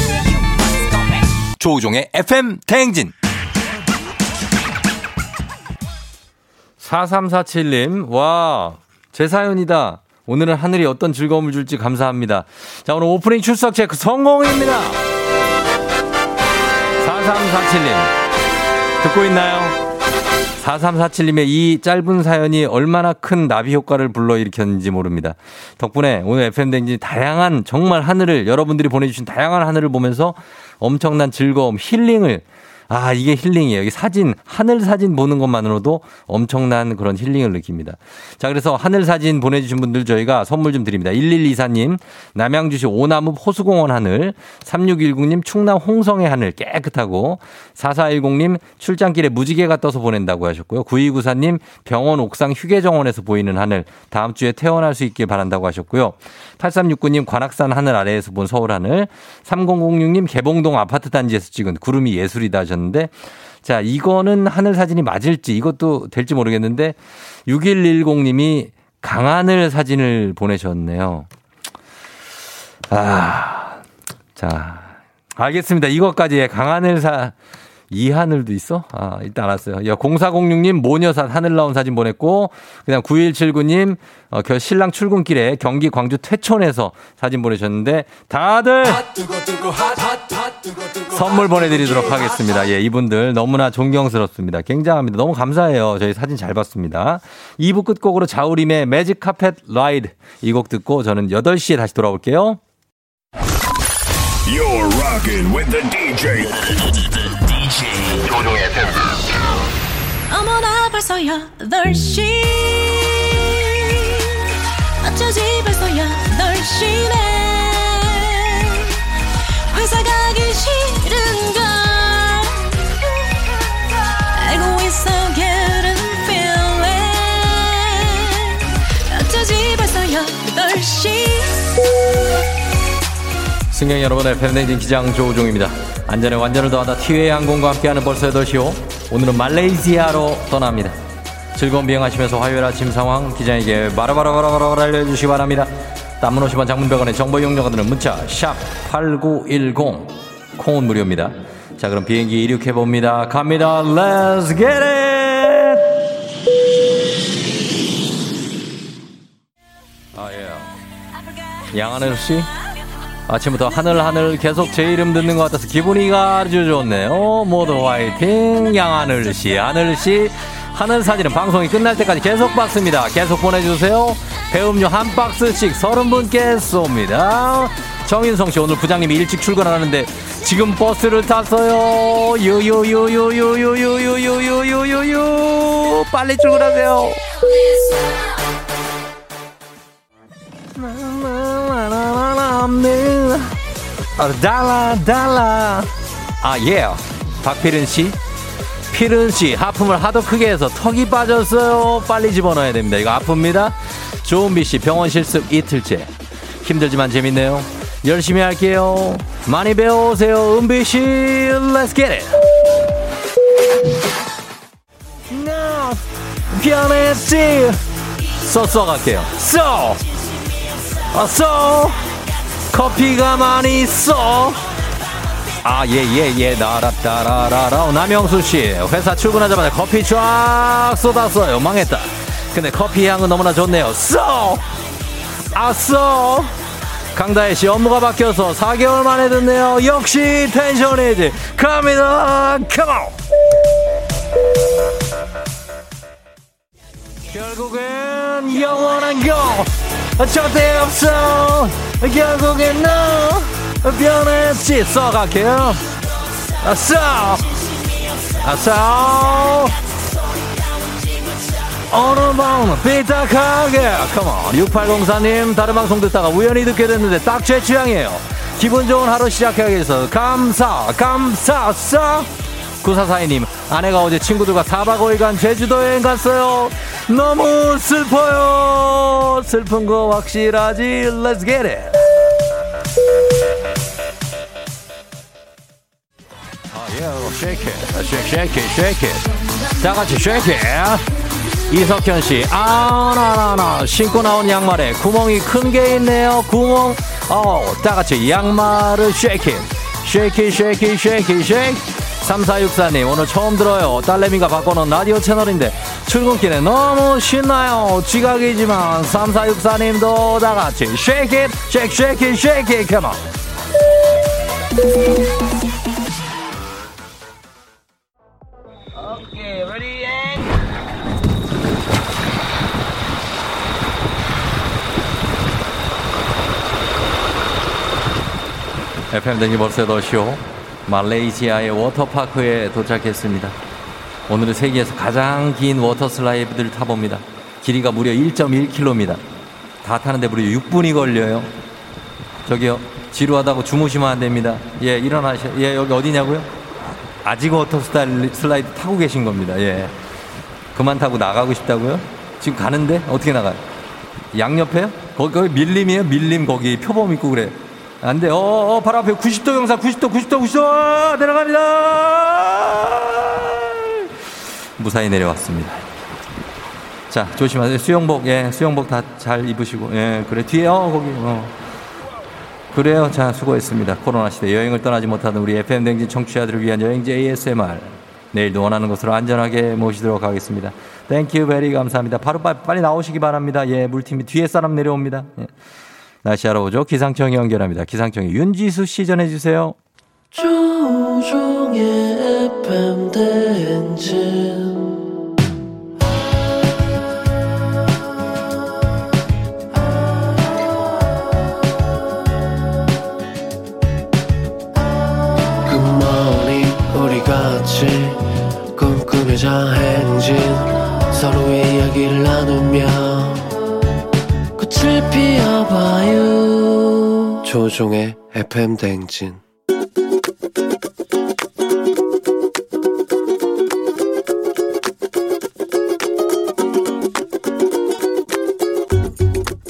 조우종의 FM 대행진 4347님 와 제 사연이다. 오늘은 하늘이 어떤 즐거움을 줄지 감사합니다. 자 오늘 오프닝 출석 체크 성공입니다. 4347님 듣고 있나요? 4347님의 이 짧은 사연이 얼마나 큰 나비 효과를 불러일으켰는지 모릅니다. 덕분에 오늘 FM댕진 다양한 정말 하늘을 여러분들이 보내주신 다양한 하늘을 보면서 엄청난 즐거움, 힐링을 아, 이게 힐링이에요. 이 사진, 하늘 사진 보는 것만으로도 엄청난 그런 힐링을 느낍니다. 자, 그래서 하늘 사진 보내주신 분들 저희가 선물 좀 드립니다. 1124님, 남양주시 오나무 호수공원 하늘, 3619님, 충남 홍성의 하늘 깨끗하고, 4410님, 출장길에 무지개가 떠서 보낸다고 하셨고요. 9294님, 병원 옥상 휴게정원에서 보이는 하늘, 다음 주에 태어날 수 있길 바란다고 하셨고요. 8369님, 관악산 하늘 아래에서 본 서울 하늘, 3006님, 개봉동 아파트 단지에서 찍은 구름이 예술이다 하셨는데, 자, 이거는 하늘 사진이 맞을지 이것도 될지 모르겠는데 6110님이 강하늘 사진을 보내셨네요. 아, 자, 알겠습니다. 이것까지 강하늘 사, 이 하늘도 있어? 아, 일단 알았어요. 야, 0406님 모녀사 하늘 나온 사진 보냈고, 그냥 9179님, 어, 겨- 신랑 출근길에 경기 광주 퇴촌에서 사진 보내셨는데, 다들 선물 보내드리도록 하겠습니다. 예, 이분들 너무나 존경스럽습니다. 굉장합니다. 너무 감사해요. 저희 사진 잘 봤습니다. 2부 끝곡으로 자우림의 매직 카펫 라이드 이 곡 듣고 저는 8시에 다시 돌아올게요. You're rocking with the DJ. 조종의 FM. 어머나 벌써 8시 어쩌지 벌써 8시네 회사 가기 싫은걸. 알고 getting feeling. 어쩌지 벌써 8시 승객 여러분의 팬데믹 기장 조우종입니다. 안전에 완전을 더하다 티웨이 항공과 함께하는 벌써 8시요. 오늘은 말레이시아로 떠납니다. 즐거운 비행하시면서 화요일 아침 상황 기장에게 바라바라바라바라 알려주시기 바랍니다. 단문 50원 장문병원의 정보 이용료가 드는 문자 샵 8910 콩은 무료입니다. 자 그럼 비행기 이륙해봅니다. 갑니다. Let's get it! 아 예. 양하늘 씨 아침부터 하늘 하늘 계속 제 이름 듣는 것 같아서 기분이 아주 좋네요. 모두 화이팅. 양하늘 씨, 하늘 씨. 하늘 사진은 방송이 끝날 때까지 계속 받습니다. 계속 보내주세요. 배음료 한 박스씩 서른 분께 쏩니다. 정인성 씨 오늘 부장님이 일찍 출근하는데 지금 버스를 탔어요. 유유유유유유유유유유유유 빨리 출근하세요. 달라 달라. 아예 박필은 씨? 필은 씨 하품을 하도 크게 해서 턱이 빠졌어요. 빨리 집어넣어야 됩니다. 이거 아픕니다. 조은비 씨 병원 실습 이틀째. 힘들지만 재밌네요. 열심히 할게요. 많이 배워오세요 은비 씨. Let's get it. No 변했지. 써써 갈게요. 써 아, 써 커피가 많이 있어. 아, 예, 예, 예, 나라따라라라. 남영수 씨, 회사 출근하자마자 커피 쫙 쏟았어요. 망했다. 근데 커피 향은 너무나 좋네요. 써! 아, 써! 강다혜 씨, 업무가 바뀌어서 4개월 만에 듣네요. 역시 텐션이지. 갑니다. 컴온! 결국엔 영원한 거 절대 없어. 결국엔 너 변했지 써갈게요. 아싸. 아싸. 오늘 밤 삐딱하게. 컴온 6804님 다른 방송 듣다가 우연히 듣게 됐는데 딱 제 취향이에요. 기분 좋은 하루 시작하기 위해서 감사, 감사, 싸! 9442님, 아내가 어제 친구들과 4박 5일간 제주도 여행 갔어요. 너무 슬퍼요. 슬픈 거 확실하지. Let's get it. 아, 예, it, shake it. 다 같이 shake it. 이석현 씨, 아, 나, 나, 나. 신고 나온 양말에 구멍이 큰 게 있네요. 구멍. 어, 다 같이 양말을 shake it, shake it, shake. 3464님, 오늘 처음 들어요. 딸내미가 바꿔놓은 라디오 채널인데, 출근길에 너무 신나요. 지각이지만, 3464님도 다 같이 shake it, shake, shake it, shake it, come on. FM 댕기 벌써 더쇼 말레이시아의 워터파크에 도착했습니다. 오늘은 세계에서 가장 긴 워터 슬라이드를 타봅니다. 길이가 무려 1.1km. 다 타는데 무려 6분이 걸려요. 저기요, 지루하다고 주무시면 안 됩니다. 예, 일어나셔. 예, 여기 어디냐고요? 아직 워터 스타일- 슬라이드 타고 계신 겁니다. 예. 그만 타고 나가고 싶다고요? 지금 가는데? 어떻게 나가요? 양옆에요? 거기, 거기 밀림이에요? 밀림 거기 표범 있고 그래. 안 돼. 어, 어, 바로 앞에 90도 경사, 90도, 90도, 90도, 아, 내려갑니다! 무사히 내려왔습니다. 자, 조심하세요. 수영복, 예, 수영복 다 잘 입으시고, 예, 그래. 뒤에, 어, 거기, 어. 그래요. 자, 수고했습니다. 코로나 시대 여행을 떠나지 못하는 우리 FM 댕진 청취자들을 위한 여행지 ASMR. 내일도 원하는 곳으로 안전하게 모시도록 하겠습니다. Thank you very 감사합니다. 바로 빨리, 빨리 나오시기 바랍니다. 예, 물팀이 뒤에 사람 내려옵니다. 예. 날씨 알아보죠. 기상청이 연결합니다. 기상청이 윤지수 씨 전해주세요. 같이 꿈꾸며자 행진 서로의 이야기를 나누며 꽃을 피워봐요. 조종의 FM 대행진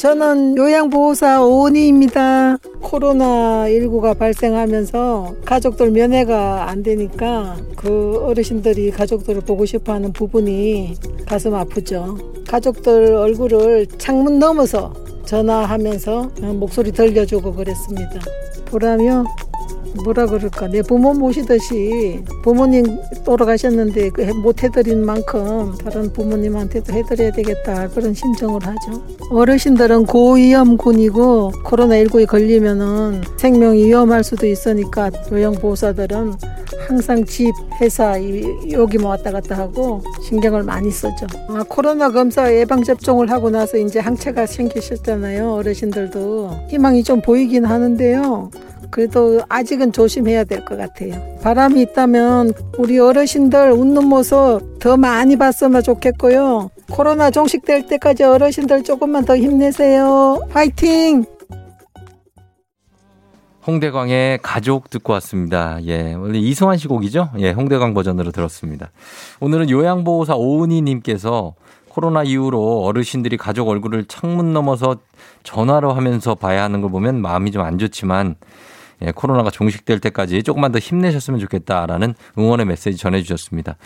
저는 요양보호사 오은희입니다. 코로나19가 발생하면서 가족들 면회가 안 되니까 그 어르신들이 가족들을 보고 싶어 하는 부분이 가슴 아프죠. 가족들 얼굴을 창문 넘어서 전화하면서 목소리 들려주고 그랬습니다. 보라며 뭐라 그럴까 내 부모 모시듯이 부모님 돌아가셨는데 그 해- 못 해드린 만큼 다른 부모님한테도 해드려야 되겠다 그런 심정을 하죠 어르신들은 고위험군이고 코로나19에 걸리면은 생명이 위험할 수도 있으니까 요양보호사들은 항상 집, 회사 이- 여기만 왔다 갔다 하고 신경을 많이 쓰죠. 아, 코로나 검사 예방 접종을 하고 나서 이제 항체가 생기셨잖아요. 어르신들도 희망이 좀 보이긴 하는데요. 그래도 아직은 조심해야 될 것 같아요. 바람이 있다면 우리 어르신들 웃는 모습 더 많이 봤으면 좋겠고요. 코로나 종식될 때까지 어르신들 조금만 더 힘내세요. 파이팅! 홍대광의 가족 듣고 왔습니다. 예. 원래 이승환 씨 곡이죠? 예, 홍대광 버전으로 들었습니다. 오늘은 요양보호사 오은희님께서 코로나 이후로 어르신들이 가족 얼굴을 창문 넘어서 전화로 하면서 봐야 하는 걸 보면 마음이 좀 안 좋지만 예, 코로나가 종식될 때까지 조금만 더 힘내셨으면 좋겠다라는 응원의 메시지 전해주셨습니다.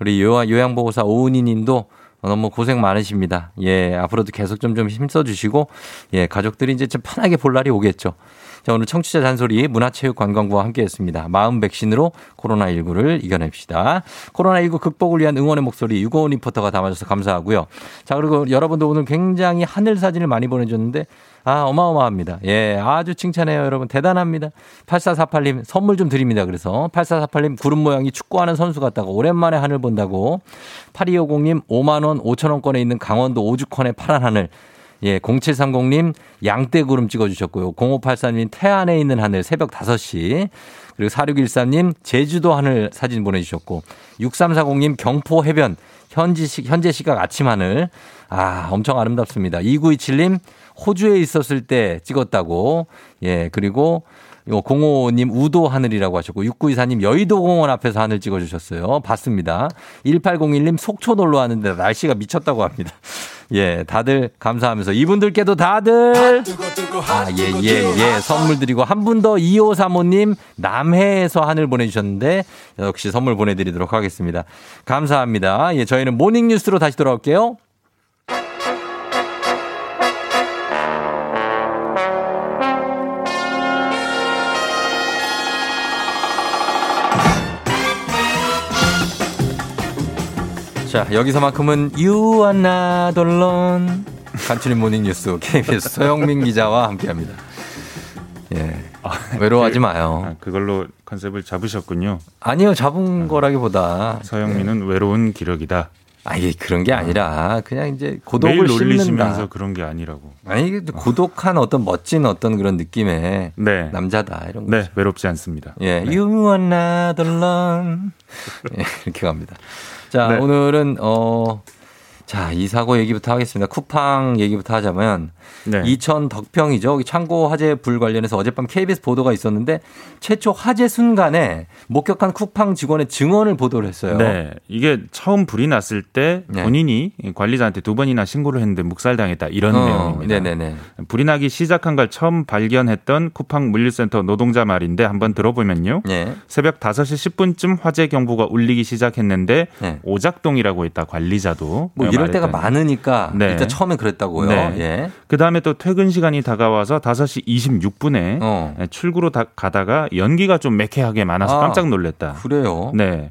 우리 요, 요양보호사 오은희 님도 너무 고생 많으십니다. 예, 앞으로도 계속 좀, 좀 힘써주시고, 예, 가족들이 이제 좀 편하게 볼 날이 오겠죠. 자, 오늘 청취자 잔소리 문화체육관광부와 함께 했습니다. 마음 백신으로 코로나19를 이겨냅시다. 코로나19 극복을 위한 응원의 목소리 유고원 리포터가 담아줘서 감사하고요. 자, 그리고 여러분도 오늘 굉장히 하늘 사진을 많이 보내줬는데, 아, 어마어마합니다. 예, 아주 칭찬해요, 여러분. 대단합니다. 8448님, 선물 좀 드립니다. 그래서 8448님, 구름 모양이 축구하는 선수 같다고 오랜만에 하늘 본다고. 8250님, 5만원, 5천원권에 있는 강원도 오죽헌의 파란 하늘. 예, 0730님 양떼구름 찍어주셨고요. 0584님 태안에 있는 하늘 새벽 5시. 그리고 4613님 제주도 하늘 사진 보내주셨고 6340님 경포 해변 현지 시, 현재 시각 아침 하늘. 아, 엄청 아름답습니다. 2927님 호주에 있었을 때 찍었다고. 예, 그리고 요 05님 우도 하늘이라고 하셨고 6924님 여의도 공원 앞에서 하늘 찍어주셨어요. 봤습니다. 1801님 속초 놀러 왔는데 날씨가 미쳤다고 합니다. 예, 다들 감사하면서 이분들께도 다들 아, 예, 예, 예. 선물 드리고 한 분 더 2535님 남해에서 하늘 보내주셨는데 역시 선물 보내드리도록 하겠습니다. 감사합니다. 예, 저희는 모닝 뉴스로 다시 돌아올게요. 자, 여기서만큼은 You are not alone. 간추린 모닝 뉴스 KBS 서영민 기자와 함께 합니다. 예. 외로워하지 마요. 아, 그걸로 컨셉을 잡으셨군요. 아니요, 잡은 거라기보다. 서영민은 외로운 기러기다. 아예 그런 게 아니라 그냥 이제 고독을 누리시면서. 그런 게 아니라고. 아니 고독한 어떤 멋진 어떤 그런 느낌의 네. 남자다 이런 거. 네, 외롭지 않습니다. 예, 네. You are not alone. 예, 이렇게 갑니다. 자, 네. 오늘은 어. 자, 이 사고 얘기부터 하겠습니다. 쿠팡 얘기부터 하자면 네. 이천 덕평이죠. 창고 화재 불 관련해서 어젯밤 KBS 보도가 있었는데 최초 화재 순간에 목격한 쿠팡 직원의 증언을 보도를 했어요. 네. 이게 처음 불이 났을 때 네. 본인이 관리자한테 두 번이나 신고를 했는데 묵살당했다 이런 어, 내용입니다. 네네네. 불이 나기 시작한 걸 처음 발견했던 쿠팡 물류센터 노동자 말인데 한번 들어보면요. 네. 새벽 5시 10분쯤 화재 경보가 울리기 시작했는데 네. 오작동이라고 있다 관리자도 뭐 이럴 때가. 많으니까 네. 일단 처음에 그랬다고요. 네. 예. 그 다음에 또 퇴근 시간이 다가와서 5시 26분에 어. 출구로 다- 가다가 연기가 좀 매캐하게 많아서 아, 깜짝 놀랐다. 그래요. 네.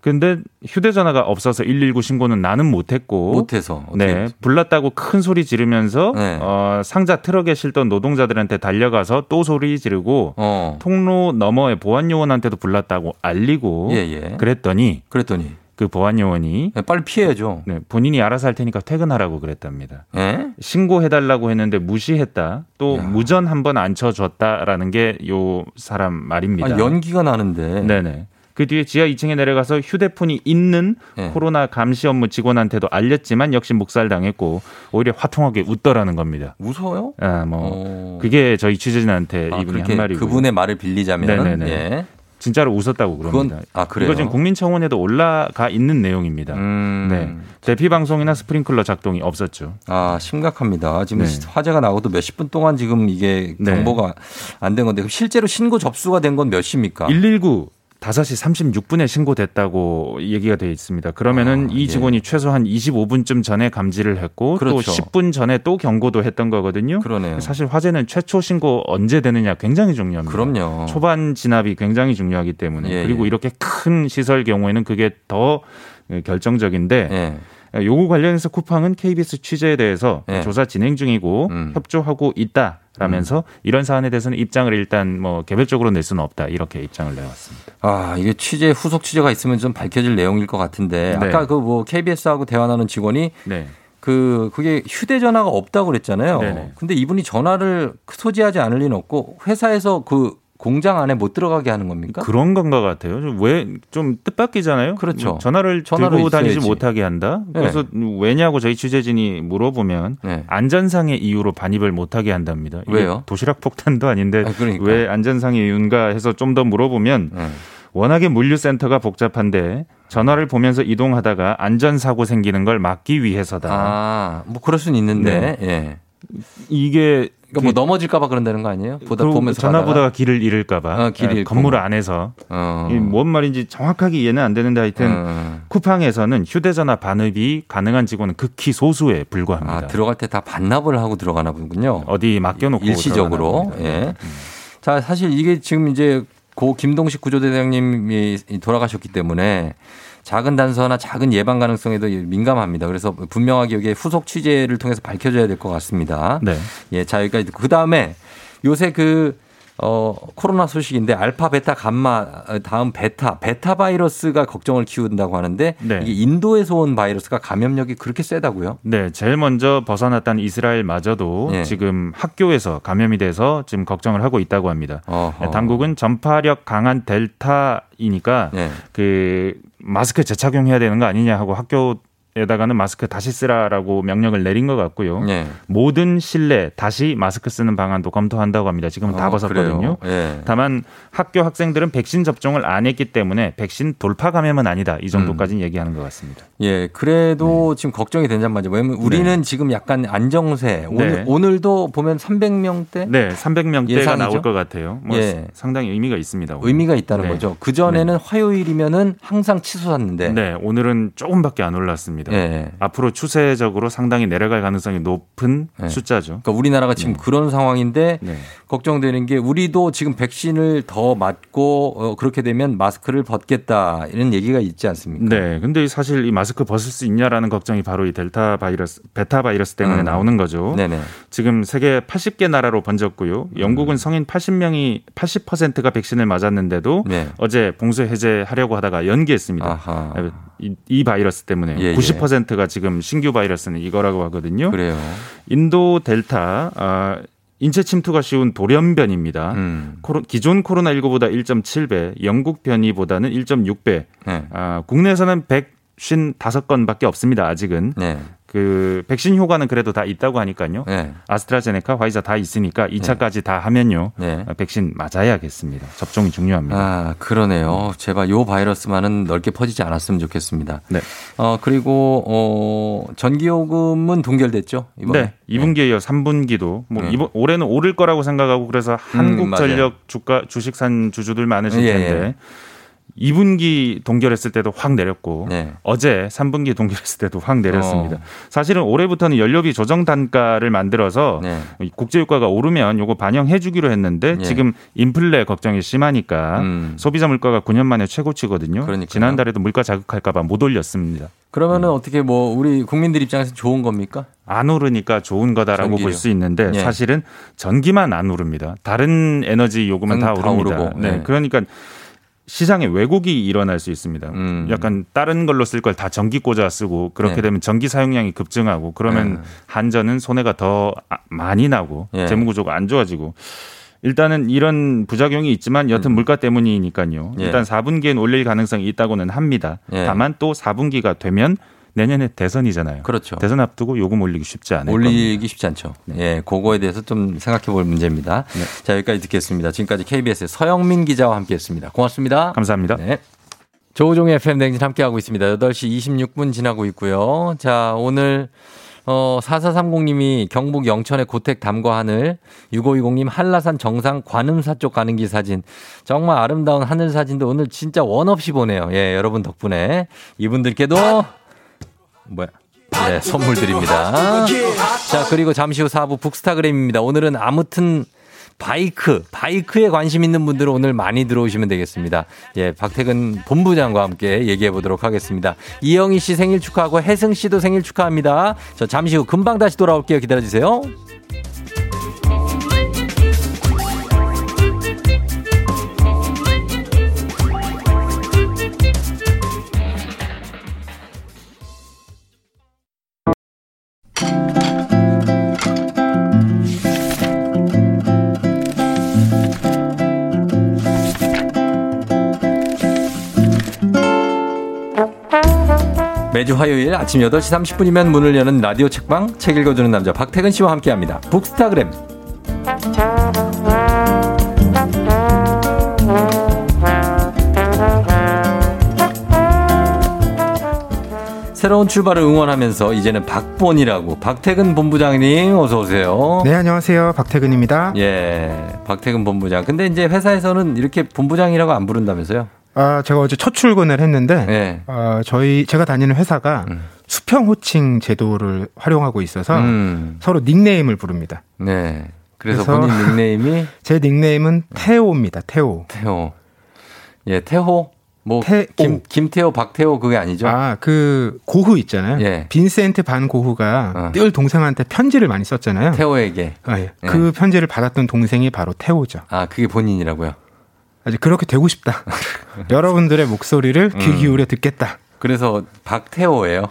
근데 휴대전화가 없어서 119 신고는 나는 못했고 못해서 네 불났다고 큰 소리 지르면서 네. 어, 상자 트럭에 실던 노동자들한테 달려가서 또 소리 지르고 어. 통로 너머의 보안 요원한테도 불났다고 알리고 예, 예. 그랬더니 그랬더니 그 보안 요원이 네, 빨리 피해야죠. 네, 본인이 알아서 할 테니까 퇴근하라고 그랬답니다. 예? 신고해달라고 했는데 무시했다. 또 야. 무전 한 번 안 쳐줬다라는 게 요 사람 말입니다. 아, 연기가 나는데. 네네. 그 뒤에 지하 2층에 내려가서 휴대폰이 있는 네. 코로나 감시 업무 직원한테도 알렸지만 역시 묵살당했고 오히려 화통하게 웃더라는 겁니다. 무서워요? 아, 뭐 어. 그게 저희 취재진한테 아, 이분이 한 말이고 그분의 말을 빌리자면 네네네. 예. 진짜로 웃었다고 그럽니다. 그건- 아, 그래요? 이거 지금 국민청원에도 올라가 있는 내용입니다. 음. 네. 대피 방송이나 스프링클러 작동이 없었죠. 아, 심각합니다. 지금 네. 화재가 나고도 몇십 분 동안 지금 이게 네. 경보가 안된 건데 그럼 실제로 신고 접수가 된 건 몇 시입니까? 119 5시 36분에 신고됐다고 얘기가 되어 있습니다. 그러면은 아, 이 예. 직원이 최소한 25분쯤 전에 감지를 했고 또 그렇죠. 10분 전에 또 경고도 했던 거거든요. 그러네요. 사실 화재는 최초 신고 언제 되느냐 굉장히 중요합니다. 그럼요. 초반 진압이 굉장히 중요하기 때문에 예, 그리고 예. 이렇게 큰 시설 경우에는 그게 더 결정적인데 예. 요거 관련해서 쿠팡은 KBS 취재에 대해서 예. 조사 진행 중이고 음. 협조하고 있다 라면서 이런 사안에 대해서는 입장을 일단 뭐 개별적으로 낼 수는 없다 이렇게 입장을 내왔습니다. 아, 이게 취재 후속 취재가 있으면 좀 밝혀질 내용일 것 같은데 네. 아까 그 뭐 KBS하고 대화 나눈 직원이 네. 그 그게 휴대전화가 없다고 그랬잖아요. 네네. 근데 이분이 전화를 소지하지 않을 리는 없고 회사에서 그 공장 안에 못 들어가게 하는 겁니까? 그런 건가 같아요. 왜 좀 뜻밖이잖아요. 그렇죠. 뭐 전화를 전화로 들고 다니지 있어야지. 못하게 한다. 네. 그래서 왜냐고 저희 취재진이 물어보면 네. 안전상의 이유로 반입을 못하게 한답니다. 왜요? 도시락 폭탄도 아닌데 아, 그러니까. 왜 안전상의 이유인가 해서 좀 더 물어보면 네. 워낙에 물류센터가 복잡한데 전화를 보면서 이동하다가 안전사고 생기는 걸 막기 위해서다. 아, 뭐 그럴 수는 있는데 예. 이게 그러니까 뭐 넘어질까봐 그런다는 거 아니에요? 보다 보면서 전화 가다가? 보다가 길을 잃을까봐 어, 길 예, 잃고. 건물 안에서 어. 이뭔 말인지 정확하게 이해는 안 되는데 하여튼 어. 쿠팡에서는 휴대전화 반입이 가능한 직원은 극히 소수에 불과합니다. 아, 들어갈 때 다 반납을 하고 들어가나 보군요. 어디 맡겨놓고 일시적으로. 예. 봅니다. 자, 사실 이게 지금 이제 고 김동식 구조대장님이 돌아가셨기 때문에 작은 단서나 작은 예방 가능성에도 민감합니다. 그래서 분명하게 여기에 후속 취재를 통해서 밝혀져야 될 것 같습니다. 네. 예, 자, 여기까지. 그 다음에 요새 그, 어, 코로나 소식인데 알파, 베타, 감마, 어, 다음 베타, 베타 바이러스가 걱정을 키운다고 하는데 네. 이게 인도에서 온 바이러스가 감염력이 그렇게 세다고요? 네, 제일 먼저 벗어났다는 이스라엘마저도 예. 지금 학교에서 감염이 돼서 지금 걱정을 하고 있다고 합니다. 어허. 네, 당국은 전파력 강한 델타 이니까 예. 그 마스크 재착용해야 되는 거 아니냐 하고 학교 에다가는 마스크 다시 쓰라라고 명령을 내린 것 같고요. 예. 모든 실내 다시 마스크 쓰는 방안도 검토한다고 합니다. 지금 다 어, 벗었거든요. 예. 다만 학교 학생들은 백신 접종을 안 했기 때문에 백신 돌파 감염은 아니다. 이 정도까지는 음. 얘기하는 것 같습니다. 예, 그래도 지금 걱정이 된단 말이죠. 왜냐면 우리는 지금 약간 안정세. 오늘, 네. 오늘도 보면 300명대 네, 300명대가 예상이죠? 나올 것 같아요. 뭐 예. 상당히 의미가 있습니다. 오늘. 의미가 있다는 네. 거죠. 그 전에는 화요일이면은 항상 치솟았는데. 네, 오늘은 조금밖에 안 올랐습니다. 예. 앞으로 추세적으로 상당히 내려갈 가능성이 높은 네. 숫자죠. 그러니까 우리나라가 지금 그런 상황인데 네. 걱정되는 게 우리도 지금 백신을 더 맞고 어, 그렇게 되면 마스크를 벗겠다 이런 얘기가 있지 않습니까? 네, 근데 사실 이 마스크 벗을 수 있냐라는 걱정이 바로 이 델타 바이러스, 베타 바이러스 때문에 음. 나오는 거죠. 네네. 지금 세계 80개 나라로 번졌고요. 음. 영국은 성인 80명이 80%가 백신을 맞았는데도 네. 어제 봉쇄 해제하려고 하다가 연기했습니다. 아하. 이, 이 바이러스 때문에 예, 예. 90%가 지금 신규 바이러스는 이거라고 하거든요. 그래요. 인도 델타 아, 인체 침투가 쉬운 돌연변입니다. 음. 코로- 기존 코로나19보다 1.7배, 영국 변이보다는 1.6배. 네. 아, 국내에서는 155건밖에 없습니다. 아직은. 네. 그 백신 효과는 그래도 다 있다고 하니까요. 네. 아스트라제네카, 화이자 다 있으니까 2차까지 다 하면요. 네. 아, 백신 맞아야겠습니다. 접종이 중요합니다. 아, 그러네요. 제발 요 바이러스만은 넓게 퍼지지 않았으면 좋겠습니다. 네. 어, 그리고, 어, 전기 요금은 동결됐죠? 이번에. 네, 2분기에 이어 3분기도 뭐 네. 이번 올해는 오를 거라고 생각하고 그래서 한국전력 주가 주식산 주주들 많으실 예, 텐데 2분기 동결했을 때도 확 내렸고 네. 어제 3분기 동결했을 때도 확 내렸습니다. 어. 사실은 올해부터는 연료비 조정 단가를 만들어서 네. 국제 유가가 오르면 요거 반영해 주기로 했는데 예. 지금 인플레 걱정이 심하니까 음. 소비자 물가가 9년 만에 최고치거든요. 그러니까요. 지난달에도 물가 자극할까 봐 못 올렸습니다. 그러면은 어떻게 뭐 우리 국민들 입장에서 좋은 겁니까? 안 오르니까 좋은 거다라고. 볼 수 있는데 예. 사실은 전기만 안 오릅니다. 다른 에너지 요금은 다, 다 오릅니다. 오르고, 네. 네. 그러니까 시장에 왜곡이 일어날 수 있습니다. 음. 약간 다른 걸로 쓸 걸 다 전기 꽂아 쓰고 그렇게 네. 되면 전기 사용량이 급증하고 그러면 네. 한전은 손해가 더 아- 많이 나고 예. 재무 구조가 안 좋아지고 일단은 이런 부작용이 있지만 여튼 물가 때문이니까요. 음. 예. 일단 4분기엔 올릴 가능성이 있다고는 합니다. 예. 다만 또 4분기가 되면 내년에 대선이잖아요. 그렇죠. 대선 앞두고 요금 올리기 쉽지 않을 올리기 겁니다. 쉽지 않죠. 예, 그거에 대해서 좀 생각해 볼 문제입니다. 네. 자, 여기까지 듣겠습니다. 지금까지 KBS의 서영민 기자와 함께 했습니다. 고맙습니다. 감사합니다. 네. 조우종의 FM 댕진 함께하고 있습니다. 8시 26분 지나고 있고요. 자, 오늘 어 4430님이 경북 영천의 고택 담과 하늘 6520님 한라산 정상 관음사 쪽 가는 길 사진 정말 아름다운 하늘 사진도 오늘 진짜 원 없이 보내요. 예, 여러분 덕분에 이분들께도 뭐야? 네, 선물 드립니다. 자, 그리고 잠시 후 4부 북스타그램입니다. 오늘은 아무튼 바이크, 바이크에 관심 있는 분들은 오늘 많이 들어오시면 되겠습니다. 예, 박태근 본부장과 함께 얘기해 보도록 하겠습니다. 이영희 씨 생일 축하하고 혜승 씨도 생일 축하합니다. 저 잠시 후 금방 다시 돌아올게요. 기다려 주세요. 매주 화요일 아침 8시 30분이면 문을 여는 라디오 책방 책 읽어주는 남자 박태근 씨와 함께합니다. 북스타그램. 새로운 출발을 응원하면서 이제는 박본이라고 박태근 본부장님 어서 오세요. 네, 안녕하세요. 박태근입니다. 예, 박태근 본부장. 근데 이제 회사에서는 이렇게 본부장이라고 안 부른다면서요? 아, 제가 어제 첫 출근을 했는데, 예. 아, 저희, 제가 다니는 회사가 수평 호칭 제도를 활용하고 있어서 음. 서로 닉네임을 부릅니다. 네. 그래서, 그래서 본인 닉네임이 제 닉네임은 태호입니다. 태호. 태호. 예, 태호. 뭐 태호. 김 김태호, 박태호 그게 아니죠? 아, 그 고흐 있잖아요. 예. 빈센트 반 고흐가 어. 늘 동생한테 편지를 많이 썼잖아요. 태호에게. 아, 예. 그 편지를 받았던 동생이 바로 태호죠. 아, 그게 본인이라고요. 아주 그렇게 되고 싶다. 여러분들의 목소리를 귀 음. 기울여 듣겠다. 그래서 박태호예요.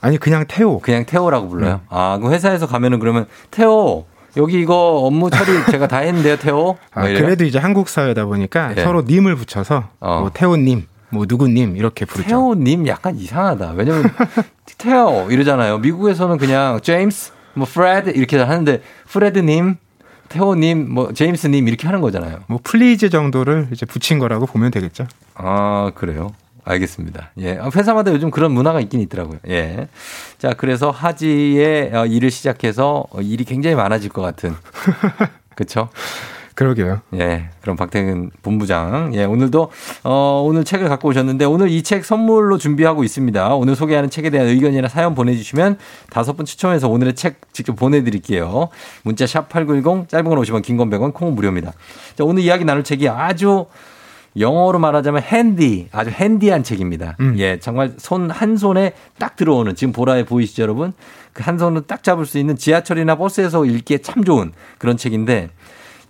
아니 그냥 태호. 그냥 태호라고 불러요. 음. 아, 그 회사에서 가면은 그러면 태호 여기 이거 업무 처리 제가 다 했는데요, 태호. 아, 뭐? 그래도 이제 한국 사회다 보니까 예. 서로 님을 붙여서 어. 뭐 태호님, 뭐 누구님 이렇게 부르죠. 태호님 약간 이상하다. 왜냐면 태호 이러잖아요. 미국에서는 그냥 제임스, 뭐 프레드 이렇게 하는데 프레드님, 태호님, 뭐 제임스님 이렇게 하는 거잖아요. 뭐 please 정도를 이제 붙인 거라고 보면 되겠죠. 아 그래요. 알겠습니다. 예. 아, 회사마다 요즘 그런 문화가 있긴 있더라고요. 예. 자, 그래서 하지의 어, 일을 시작해서 어, 일이 굉장히 많아질 것 같은. 그쵸? 그러게요. 예. 그럼 박태근 본부장. 예. 오늘도, 어, 오늘 책을 갖고 오셨는데 오늘 이 책 선물로 준비하고 있습니다. 오늘 소개하는 책에 대한 의견이나 사연 보내주시면 다섯 분 추첨해서 오늘의 책 직접 보내드릴게요. 문자 샵 8910, 짧은 건 50원, 긴 건 100원, 콩은 무료입니다. 자, 오늘 이야기 나눌 책이 아주 영어로 말하자면 핸디, 아주 핸디한 책입니다. 예, 정말 손 한 손에 딱 들어오는 지금 보라에 보이시죠, 여러분? 그 한 손으로 딱 잡을 수 있는 지하철이나 버스에서 읽기에 참 좋은 그런 책인데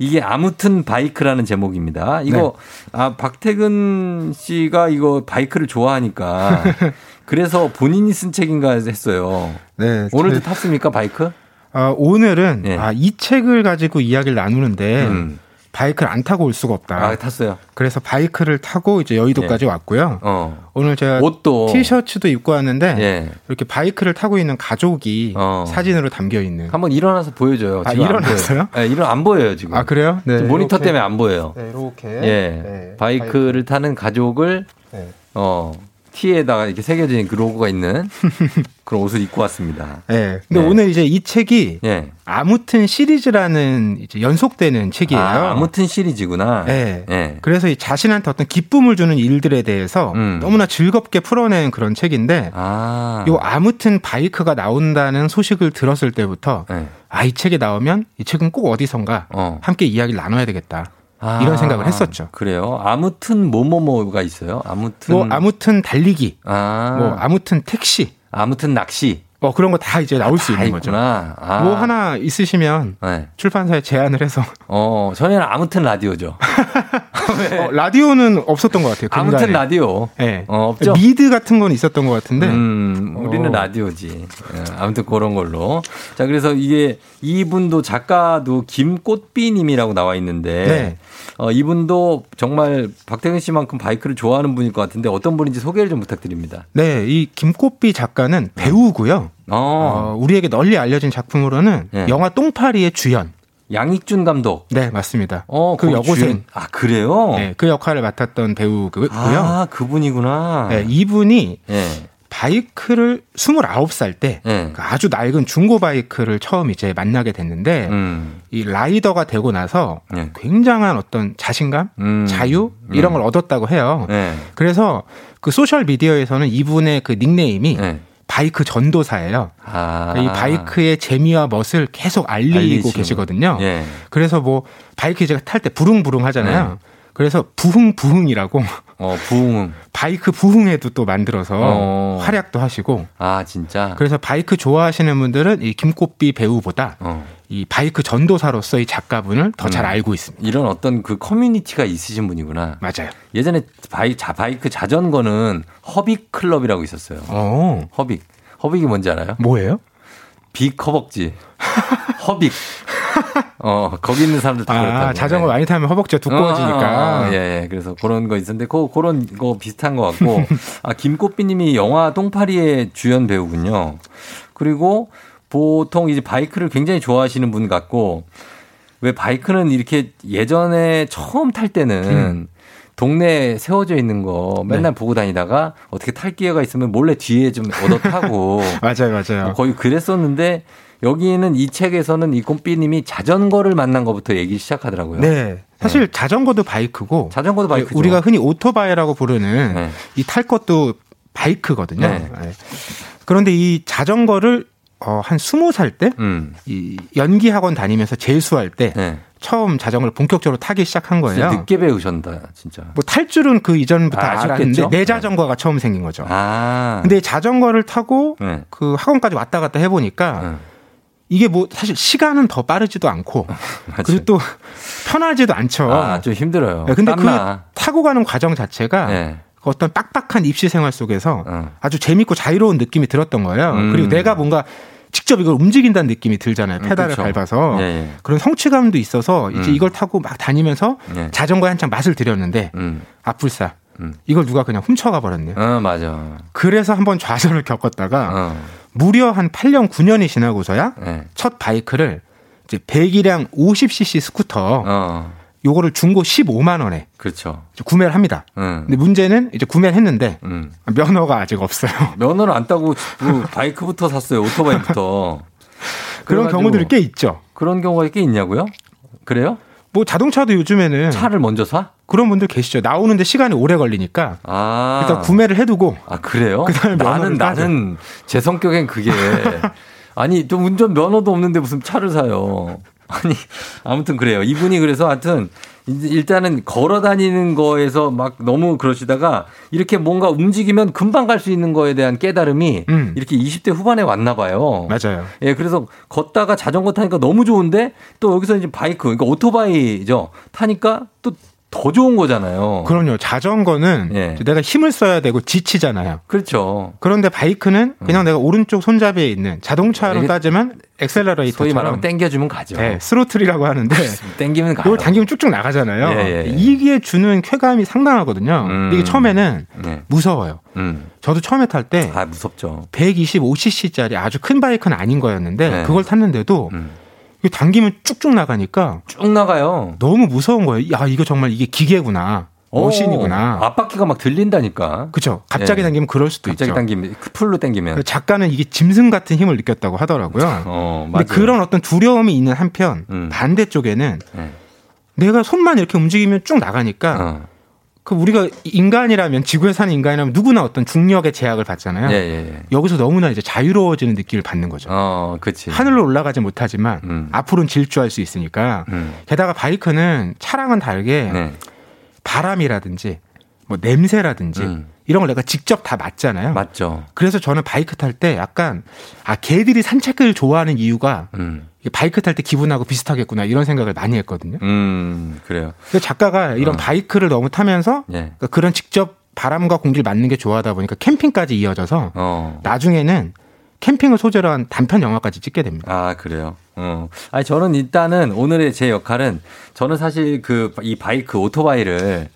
이게 아무튼 바이크라는 제목입니다. 이거 아 박태근 씨가 이거 바이크를 좋아하니까 그래서 본인이 쓴 책인가 했어요. 네. 오늘도 제- 탔습니까 바이크? 아, 오늘은 예. 아, 이 책을 가지고 이야기를 나누는데 바이크를 안 타고 올 수가 없다. 음. 아 탔어요. 그래서 바이크를 타고 이제 여의도까지 왔고요. 어. 오늘 제가 옷도 티셔츠도 입고 왔는데 예. 이렇게 바이크를 타고 있는 가족이 어. 사진으로 담겨 있는. 한번 일어나서 보여줘요. 아, 일어났어요? 네, 일어 안 보여요 지금. 아 그래요? 네. 모니터 이렇게. 때문에 안 보여요. 네, 이렇게. 예. 네, 바이크를 타는 가족을 네. 어 티에다가 이렇게 새겨진 그 로고가 있는 그런 옷을 입고 왔습니다. 네. 근데 네. 오늘 이제 이 책이 예. 아무튼 시리즈라는 이제 연속되는 책이에요. 아, 아무튼 시리즈구나. 네. 예. 그래서 이 자신한테 어떤 기쁨을 주는 일들에 대해서 음. 너무나 즐겁게 풀어낸 그런 책인데 아. 요 아무튼 바이크가 나온다는 소식을 들었을 때부터 네. 아이 책이 나오면 이 책은 꼭 어디선가 어. 함께 이야기를 나눠야 되겠다. 아, 이런 생각을 했었죠. 그래요. 아무튼 뭐뭐뭐가 있어요. 아무튼 뭐 아무튼 달리기, 아. 뭐 아무튼 택시, 아무튼 낚시. 뭐 그런 거 다 이제 나올 수다 있는 거죠. 있구나. 아. 뭐 하나 있으시면 네. 출판사에 제안을 해서 어, 저희는 아무튼 라디오죠. 어, 라디오는 없었던 것 같아요. 아무튼. 라디오. 네. 어, 없죠. 미드 같은 건 있었던 것 같은데 음, 우리는 어. 라디오지. 예, 아무튼 그런 걸로. 자, 그래서 이게 이분도 작가도 김꽃비님이라고 나와 있는데, 네. 어, 이분도 정말 박태근 씨만큼 바이크를 좋아하는 분일 것 같은데 어떤 분인지 소개를 좀 부탁드립니다. 네, 이 김꽃비 작가는 배우고요. 어, 어, 우리에게 널리 알려진 작품으로는 네. 영화 똥파리의 주연. 양익준 감독. 네, 맞습니다. 어, 그 여고생. 주연. 아, 그래요? 네, 그 역할을 맡았던 배우고요. 아, 그분이구나. 네, 이분이 예. 바이크를 29살 때 예. 그 아주 낡은 중고 바이크를 처음 이제 만나게 됐는데 음. 이 라이더가 되고 나서 예. 굉장한 어떤 자신감, 음. 자유 이런 걸 얻었다고 해요. 예. 그래서 그 소셜 미디어에서는 이분의 그 닉네임이 예. 바이크 전도사예요. 아. 이 바이크의 재미와 멋을 계속 알리고 알리시는. 계시거든요. 예. 그래서 뭐 바이크 제가 탈 때 부릉부릉 하잖아요. 네. 그래서 부흥부흥이라고 어, 부흥. 바이크 부흥회도 또 만들어서 어. 활약도 하시고 아, 진짜? 그래서 바이크 좋아하시는 분들은 이 김꽃비 배우보다 어. 이 바이크 전도사로서 이 작가분을 더잘 음. 알고 있습니다. 이런 어떤 그 커뮤니티가 있으신 분이구나. 맞아요. 예전에 바이, 자, 바이크 자전거는 허빅 클럽이라고 있었어요. 어, 허빅. 허빅이 뭔지 알아요? 뭐예요? big 허벅지. 허빅. 어, 거기 있는 사람들 다 그렇다고. 아, 자전거 많이 타면 허벅지가 두꺼워지니까. 어, 어, 예, 예. 그래서 그런 거 있었는데, 그, 그런 거 비슷한 것 같고. 아, 김꽃비 님이 영화 똥파리의 주연 배우군요. 그리고 보통 이제 바이크를 굉장히 좋아하시는 분 같고, 왜 바이크는 이렇게 예전에 처음 탈 때는 음. 동네에 세워져 있는 거 맨날 보고 다니다가 어떻게 탈 기회가 있으면 몰래 뒤에 좀 얻어 타고 맞아요, 맞아요. 뭐 거의 그랬었는데 여기에는 이 책에서는 이 꽃비님이 자전거를 만난 것부터 얘기 시작하더라고요. 네. 사실 자전거도 바이크고 자전거도 바이크죠. 우리가 흔히 오토바이라고 부르는 네. 이탈 것도 바이크거든요. 네. 네. 그런데 이 자전거를 어, 한 스무 살 때, 음. 이 연기 학원 다니면서 재수할 때 네. 처음 자전거를 본격적으로 타기 시작한 거예요. 늦게 배우셨다, 진짜. 뭐 탈 줄은 그 이전부터 아, 알았는데? 내 자전거가 처음 생긴 거죠. 아. 근데 자전거를 타고 네. 그 학원까지 왔다 갔다 해보니까 네. 이게 뭐 사실 시간은 더 빠르지도 않고. 그리고 또 편하지도 않죠. 아, 좀 힘들어요. 네, 근데 그 땀나. 타고 가는 과정 자체가 네. 그 어떤 빡빡한 입시 생활 속에서 어. 아주 재밌고 자유로운 느낌이 들었던 거예요. 음. 그리고 내가 뭔가 직접 이걸 움직인다는 느낌이 들잖아요. 음, 페달을 그렇죠. 밟아서 예, 예. 그런 성취감도 있어서 이제 음. 이걸 타고 막 다니면서 예. 자전거에 한창 맛을 들였는데 음. 아뿔싸 이걸 누가 그냥 훔쳐가 버렸네요. 어, 맞아. 그래서 한번 좌절을 겪었다가 어. 무려 한 8년 9년이 지나고서야 네. 첫 바이크를 이제 배기량 50cc 스쿠터 어. 요거를 중고 15만 원에 그렇죠. 구매를 합니다. 응. 근데 문제는 이제 구매를 했는데 음. 면허가 아직 없어요. 면허를 안 따고 그 바이크부터 샀어요. 오토바이부터. 그런 경우들이 꽤 있죠. 그런 경우가 꽤 있냐고요? 그래요? 뭐 자동차도 요즘에는 차를 먼저 사? 그런 분들 계시죠. 나오는데 시간이 오래 걸리니까 아. 일단 구매를 해두고 아 그래요? 그다음에 나는 면허를 따죠. 나는 제 성격엔 그게 아니 또 운전 면허도 없는데 무슨 차를 사요? 아니 아무튼 그래요. 이분이 그래서 하여튼 일단은 걸어 다니는 거에서 막 너무 그러시다가 이렇게 뭔가 움직이면 금방 갈 수 있는 거에 대한 깨달음이 음. 이렇게 20대 후반에 왔나 봐요. 맞아요. 예, 그래서 걷다가 자전거 타니까 너무 좋은데 또 여기서 이제 바이크, 그러니까 오토바이죠. 타니까 또 더 좋은 거잖아요. 그럼요. 자전거는 예. 내가 힘을 써야 되고 지치잖아요. 그렇죠. 그런데 바이크는 그냥 내가 오른쪽 손잡이에 있는 자동차로 따지면 소위 엑셀러레이터처럼 말하면 땡겨주면 가죠. 네, 스로틀이라고 하는데 땡기면 가요. 이걸 당기면 쭉쭉 나가잖아요. 예, 예, 예. 이게 주는 쾌감이 상당하거든요. 음. 이게 처음에는 네. 무서워요. 음. 저도 처음에 탈 때 아, 무섭죠. 125cc짜리 아주 큰 바이크는 아닌 거였는데 네. 그걸 탔는데도 음. 이게 당기면 쭉쭉 나가니까 쭉 나가요. 너무 무서운 거예요. 야 이거 정말 이게 기계구나, 머신이구나. 오, 앞바퀴가 막 들린다니까. 그렇죠. 갑자기 예. 당기면 그럴 수도 갑자기 있죠. 당기면 그 풀로 당기면. 작가는 이게 짐승 같은 힘을 느꼈다고 하더라고요. 어, 근데 맞아요. 그런 어떤 두려움이 있는 한편 음. 반대쪽에는 네. 내가 손만 이렇게 움직이면 쭉 나가니까 어. 그 우리가 인간이라면 지구에 사는 인간이라면 누구나 어떤 중력의 제약을 받잖아요. 예, 예, 예. 여기서 너무나 이제 자유로워지는 느낌을 받는 거죠. 어, 그치. 하늘로 올라가지 못하지만 음. 앞으로는 질주할 수 있으니까 음. 게다가 바이크는 차랑은 다르게 네. 바람이라든지 뭐 냄새라든지 음. 이런 걸 내가 직접 다 맞잖아요. 맞죠. 그래서 저는 바이크 탈 때 약간 아 개들이 산책을 좋아하는 이유가 음. 바이크 탈 때 기분하고 비슷하겠구나 이런 생각을 많이 했거든요. 음, 그래요. 그래서 작가가 이런 어. 바이크를 너무 타면서 예. 그러니까 그런 직접 바람과 공기를 맞는 게 좋아하다 보니까 캠핑까지 이어져서 어. 나중에는 캠핑을 소재로 한 단편 영화까지 찍게 됩니다. 아, 그래요. 어. 아니, 저는 일단은 오늘의 제 역할은 저는 사실 그 이 바이크 오토바이를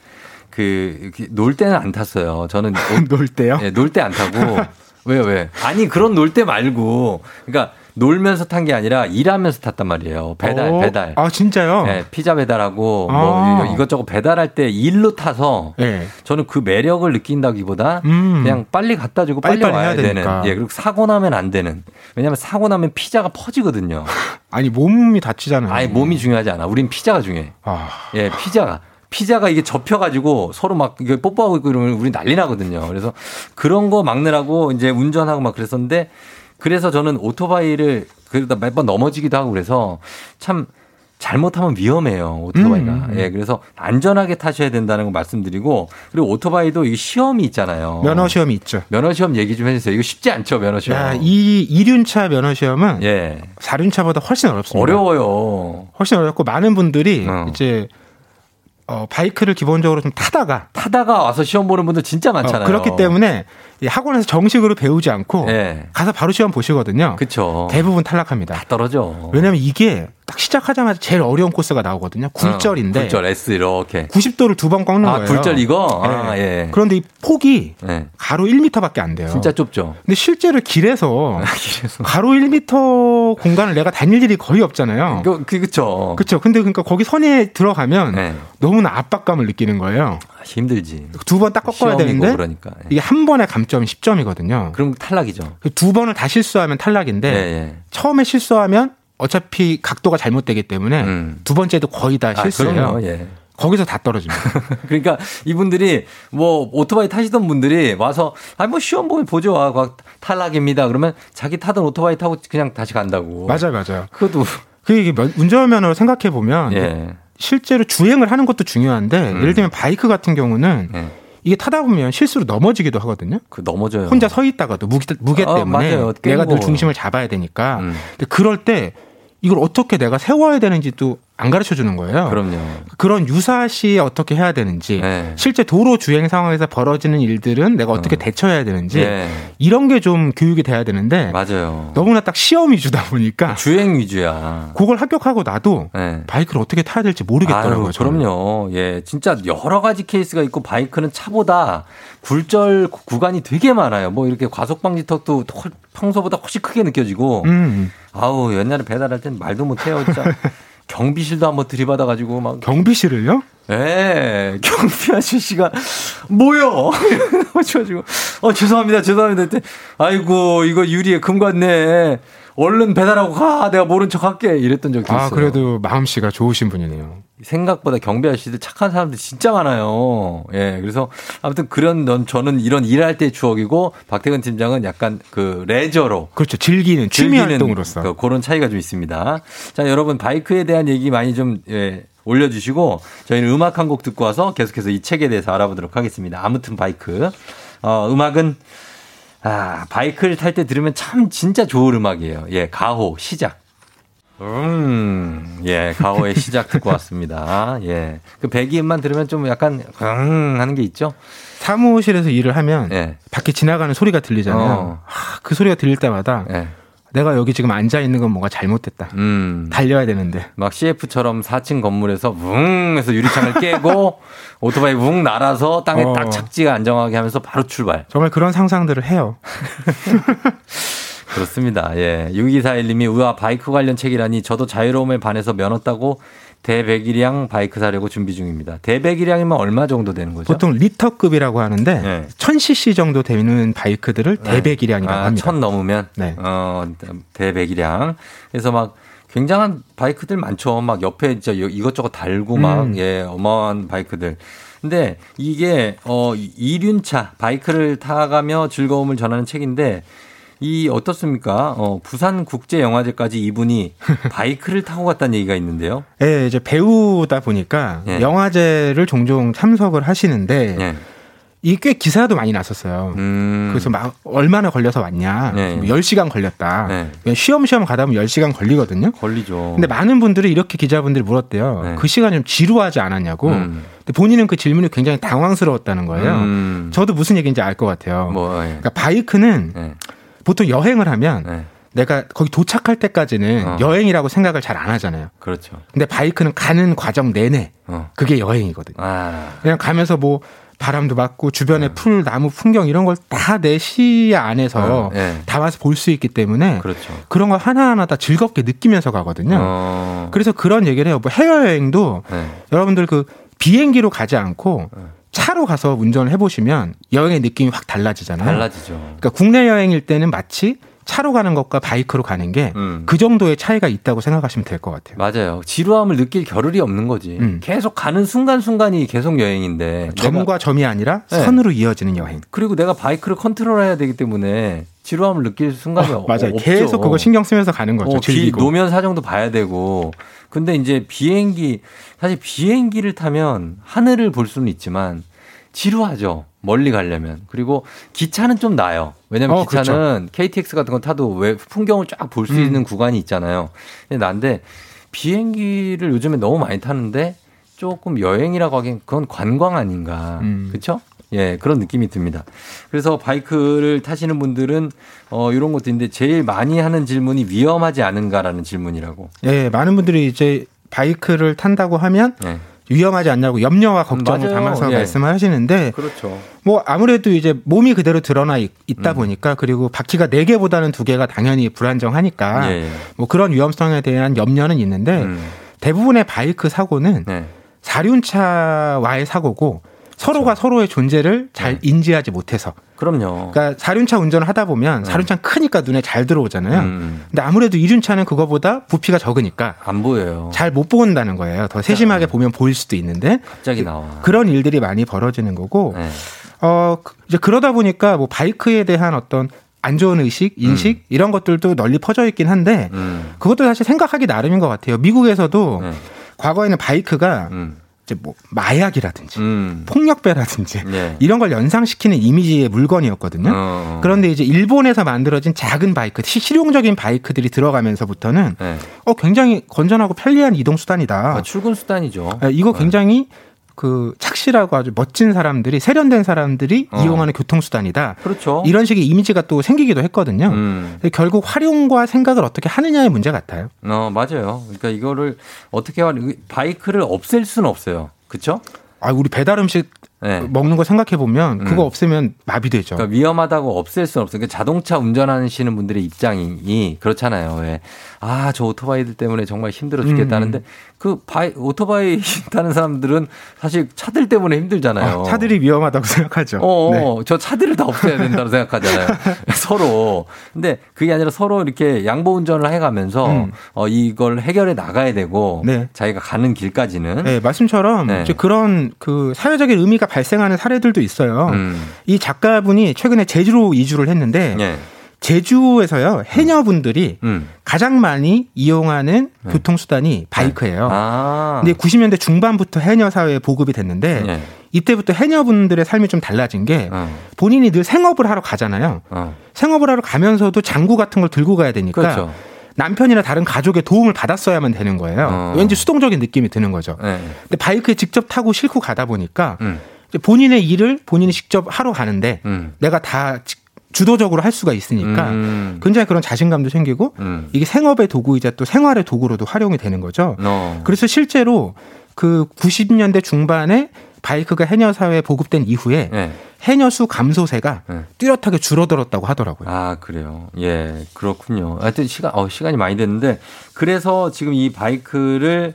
그, 놀 때는 안 탔어요. 저는 놀 때요? 네, 놀때 안 타고. 왜, 왜? 아니, 그런 놀 때 말고. 그러니까 놀면서 탄 게 아니라 일하면서 탔단 말이에요. 배달, 어? 배달. 아 진짜요? 네, 피자 배달하고 아. 뭐 이것저것 배달할 때 일로 타서 네. 저는 그 매력을 느낀다기보다 음. 그냥 빨리 갖다 주고 빨리, 빨리빨리 와야 되는. 되니까. 예, 그리고 사고 나면 안 되는. 왜냐하면 사고 나면 피자가 퍼지거든요. 아니 몸이 다치잖아요. 아니 몸이 중요하지 않아. 우린 피자가 중요해. 아, 예, 피자가. 피자가 이게 접혀가지고 서로 막 이게 뽀뽀하고 있고 이러면 우리 난리 나거든요. 그래서 그런 거 막느라고 이제 운전하고 막 그랬었는데 그래서 저는 오토바이를 그러다 몇 번 넘어지기도 하고 그래서 참 잘못하면 위험해요 오토바이가. 음, 음. 예, 그래서 안전하게 타셔야 된다는 거 말씀드리고 그리고 오토바이도 이 시험이 있잖아요. 면허 시험이 있죠. 면허 시험 얘기 좀 해주세요. 이거 쉽지 않죠 면허 시험. 야, 이 이륜차 면허 시험은 예, 사륜차보다 훨씬 어렵습니다. 어려워요. 훨씬 어렵고 많은 분들이 어. 이제 어, 바이크를 기본적으로 좀 타다가 타다가 와서 시험 보는 분들 진짜 많잖아요. 어, 그렇기 때문에 이 학원에서 정식으로 배우지 않고 예. 가서 바로 시험 보시거든요. 그쵸. 대부분 탈락합니다. 다 떨어져. 왜냐하면 이게 딱 시작하자마자 제일 어려운 코스가 나오거든요. 굴절인데 어, 굴절 S 이렇게. 90도를 두 번 꺾는 아, 거예요. 굴절 이거? 네. 아, 예. 그런데 이 폭이 네. 가로 1m밖에 안 돼요. 진짜 좁죠. 근데 실제로 길에서 가로 1m 공간을 내가 다닐 일이 거의 없잖아요. 그, 그, 그쵸. 그렇죠. 근데 그러니까 거기 선에 들어가면 네. 너무나 압박감을 느끼는 거예요. 아, 힘들지. 두 번 딱 꺾어야 되는데 그러니까. 예. 이게 한 번의 감점이 10점이거든요. 그럼 탈락이죠. 두 번을 다 실수하면 탈락인데 예, 예. 처음에 실수하면 어차피 각도가 잘못되기 때문에 음. 두 번째도 거의 다 아. 그럼요. 예. 거기서 다 떨어집니다. 그러니까 이분들이 뭐 오토바이 타시던 분들이 와서 아니 뭐 시험 보면 보죠. 아, 막 탈락입니다. 그러면 자기 타던 오토바이 타고 그냥 다시 간다고. 맞아요, 맞아요. 그것도 그 이게 면- 운전면허를 생각해 보면 예. 실제로 주행을 하는 것도 중요한데 음. 예를 들면 바이크 같은 경우는 예. 이게 타다 보면 실수로 넘어지기도 하거든요. 그 넘어져요. 혼자 서 있다가도 무게, 무게 어, 때문에 맞아요. 내가 늘. 중심을 잡아야 되니까. 음. 근데 그럴 때 이걸 어떻게 내가 세워야 되는지도 안 가르쳐 주는 거예요. 그럼요. 그런 유사시 어떻게 해야 되는지, 네. 실제 도로 주행 상황에서 벌어지는 일들은 내가 어떻게 대처해야 되는지 네. 이런 게 좀 교육이 돼야 되는데 맞아요. 너무나 딱 시험 위주다 보니까 주행 위주야. 그걸 합격하고 나도 네. 바이크를 어떻게 타야 될지 모르겠더라고요. 아유. 그럼요. 예, 진짜 여러 가지 케이스가 있고 바이크는 차보다 굴절 구- 구간이 되게 많아요. 뭐 이렇게 과속 방지턱도 훨- 평소보다 훨씬 크게 느껴지고. 음. 아우 옛날에 배달할 땐 말도 못해요, 진짜. 경비실도 한번 들이받아가지고 막. 경비실을요? 예, 경비 아저씨가 뭐요? 그래가지고 어 죄송합니다, 죄송합니다. 아이고 이거 유리에 금 같네. 얼른 배달하고 가. 내가 모른 척 할게. 이랬던 적도 있어요. 아, 그래도 마음씨가 좋으신 분이네요. 생각보다 경비 아저씨들 착한 사람들 진짜 많아요. 예, 그래서 아무튼 그런 넌 저는 이런 일할 때 추억이고 박태근 팀장은 약간 그 레저로 그렇죠. 즐기는 취미 즐기는 활동으로서. 그, 그런 차이가 좀 있습니다. 자, 여러분 바이크에 대한 얘기 많이 좀 예, 올려 주시고 저희는 음악 한 곡 듣고 와서 계속해서 이 책에 대해서 알아보도록 하겠습니다. 아무튼 바이크. 어, 음악은 아, 바이크를 탈 때 들으면 참 진짜 좋은 음악이에요. 예, 가호 시작. 음, 예, 가호의 시작 듣고 왔습니다. 예. 그 배기음만 들으면 좀 약간, 응 하는 게 있죠? 사무실에서 일을 하면 예. 밖에 지나가는 소리가 들리잖아요. 어. 하, 그 소리가 들릴 때마다 예. 내가 여기 지금 앉아 있는 건 뭔가 잘못됐다. 음. 달려야 되는데. 막 CF처럼 4층 건물에서 웅 해서 유리창을 깨고 오토바이 웅 날아서 땅에 어. 딱 착지가 안정하게 하면서 바로 출발. 정말 그런 상상들을 해요. 그렇습니다. 예. 6241님이 우와 바이크 관련 책이라니 저도 자유로움에 반해서 면허 따고 대배기량 바이크 사려고 준비 중입니다. 대배기량이면 얼마 정도 되는 거죠? 보통 리터급이라고 하는데 네. 1000cc 정도 되는 바이크들을 대배기량이라고 아, 합니다. 천 넘으면 네. 어 대배기량. 그래서 막 굉장한 바이크들 많죠. 막 옆에 진짜 이것저것 달고 막 음. 예, 어마어마한 바이크들. 근데 이게 어 이륜차 바이크를 타가며 즐거움을 전하는 책인데 이 어떻습니까? 어 부산 국제 영화제까지 이분이 바이크를 타고 갔다는 얘기가 있는데요. 예, 이제 배우다 보니까 예. 영화제를 종종 참석을 하시는데 예. 이꽤 기사도 많이 났었어요. 음. 그래서 막 얼마나 걸려서 왔냐. 네. 뭐 10시간 걸렸다. 네. 쉬엄쉬엄 가다 보면 10시간 걸리거든요. 걸리죠. 근데 많은 분들이 이렇게 기자분들이 물었대요. 네. 그 시간 좀 지루하지 않았냐고. 음. 근데 본인은 그 질문이 굉장히 당황스러웠다는 거예요. 음. 저도 무슨 얘기인지 알 것 같아요. 뭐 예. 그러니까 바이크는 예. 보통 여행을 하면 예. 내가 거기 도착할 때까지는 어. 여행이라고 생각을 잘 안 하잖아요. 그렇죠. 근데 바이크는 가는 과정 내내 어. 그게 여행이거든요. 아. 그냥 가면서 뭐 바람도 맞고 주변에 풀, 나무, 풍경 이런 걸 다 내 시야 안에서 어, 예. 담아서 볼 수 있기 때문에 그렇죠. 그런 거 하나하나 다 즐겁게 느끼면서 가거든요. 어. 그래서 그런 얘기를 해요. 뭐 해외여행도 네. 여러분들 그 비행기로 가지 않고 차로 가서 운전을 해보시면 여행의 느낌이 확 달라지잖아요. 달라지죠. 그러니까 국내 여행일 때는 마치 차로 가는 것과 바이크로 가는 게그 음. 정도의 차이가 있다고 생각하시면 될 것 같아요. 맞아요. 지루함을 느낄 겨를이 없는 거지. 음. 계속 가는 순간순간이 계속 여행인데. 점과 내가- 점이 아니라 네. 선으로 이어지는 여행. 그리고 내가 바이크를 컨트롤해야 되기 때문에 지루함을 느낄 순간이 어, 없- 맞아요. 없죠. 계속 그거 신경 쓰면서 가는 거죠. 어, 비, 즐기고. 노면 사정도 봐야 되고. 근데 이제 비행기, 사실 비행기를 타면 하늘을 볼 수는 있지만 지루하죠. 멀리 가려면. 그리고 기차는 좀 나요. 왜냐면 어, 기차는 KTX 같은 거 타도 왜 풍경을 쫙 볼수 음. 있는 구간이 있잖아요. 근데 난데 비행기를 요즘에 너무 많이 타는데 조금 여행이라고 하기엔 그건 관광 아닌가. 음. 그렇죠? 예, 그런 느낌이 듭니다. 그래서 바이크를 타시는 분들은 어 이런 것도 있는데 제일 많이 하는 질문이 위험하지 않은가라는 질문이라고. 예, 많은 분들이 이제 바이크를 탄다고 하면 예. 위험하지 않냐고 염려와 걱정을 맞아요. 담아서 예. 말씀을 하시는데 그렇죠. 뭐 아무래도 이제 몸이 그대로 드러나 있, 다 음. 보니까 그리고 바퀴가 네 개보다는 두 개가 당연히 불안정하니까 예, 예. 뭐 그런 위험성에 대한 염려는 있는데 음. 대부분의 바이크 사고는 네. 사륜차와의 사고고 서로가 서로의 존재를 잘 인지하지 못해서 그럼요. 그러니까 사륜차 운전을 하다 보면 사륜차 는 크니까 눈에 잘 들어오잖아요. 음. 근데 아무래도 이륜차는 그거보다 부피가 적으니까 안 보여요. 잘못 본다는 거예요. 더 세심하게 보면 보일 수도 있는데 갑자기 나와. 그런 일들이 많이 벌어지는 거고 네. 어 그- 이제 그러다 보니까 뭐 바이크에 대한 어떤 안 좋은 의식, 인식 이런 것들도 널리 퍼져 있긴 한데 음. 그것도 사실 생각하기 나름인 것 같아요. 미국에서도 네. 과거에는 바이크가 음. 이제 뭐 마약이라든지 음. 폭력배라든지 네. 이런 걸 연상시키는 이미지의 물건이었거든요. 어. 그런데 이제 일본에서 만들어진 작은 바이크, 시- 실용적인 바이크들이 들어가면서부터는 네. 어 굉장히 건전하고 편리한 이동 수단이다. 아, 출근 수단이죠. 예, 이거 굉장히 그 착실하고 아주 멋진 사람들이 세련된 사람들이 어. 이용하는 교통수단이다. 그렇죠. 이런 식의 이미지가 또 생기기도 했거든요. 음. 결국 활용과 생각을 어떻게 하느냐의 문제 같아요. 어, 맞아요. 그러니까 이거를 어떻게 하 바이크를 없앨 수는 없어요. 그렇죠? 아, 우리 배달 음식 네. 먹는 거 생각해 보면 그거 음. 없으면 마비되죠. 그러니까 위험하다고 없앨 수는 없어요. 그러니까 자동차 운전하시는 분들의 입장이 그렇잖아요. 왜? 아, 저 오토바이들 때문에 정말 힘들어 죽겠다는데 음. 그 바이, 오토바이 타는 사람들은 사실 차들 때문에 힘들잖아요. 아, 차들이 위험하다고 생각하죠. 어, 네. 저 차들을 다 없애야 된다고 생각하잖아요. 서로. 근데 그게 아니라 서로 이렇게 양보 운전을 해가면서 음. 어, 이걸 해결해 나가야 되고 네. 자기가 가는 길까지는 네, 말씀처럼 네. 그런 그 사회적인 의미가 발생하는 사례들도 있어요. 음. 이 작가분이 최근에 제주로 이주를 했는데 예. 제주에서요 해녀분들이 음. 가장 많이 이용하는 교통수단이 바이크예요. 네. 아. 근데 90년대 중반부터 해녀 사회에 보급이 됐는데 예. 이때부터 해녀분들의 삶이 좀 달라진 게 어. 본인이 늘 생업을 하러 가잖아요. 어. 생업을 하러 가면서도 장구 같은 걸 들고 가야 되니까 그렇죠. 남편이나 다른 가족의 도움을 받았어야만 되는 거예요. 어. 왠지 수동적인 느낌이 드는 거죠. 예. 근데 바이크에 직접 타고 싣고 가다 보니까 음. 본인의 일을 본인이 직접 하러 가는데 음. 내가 다 지- 주도적으로 할 수가 있으니까 음. 굉장히 그런 자신감도 생기고 음. 이게 생업의 도구이자 또 생활의 도구로도 활용이 되는 거죠. 어. 그래서 실제로 그 90년대 중반에 바이크가 해녀 사회에 보급된 이후에 예. 해녀 수 감소세가 예. 뚜렷하게 줄어들었다고 하더라고요. 아, 그래요. 예, 그렇군요. 하여튼 시간, 어, 시간이 많이 됐는데, 그래서 지금 이 바이크를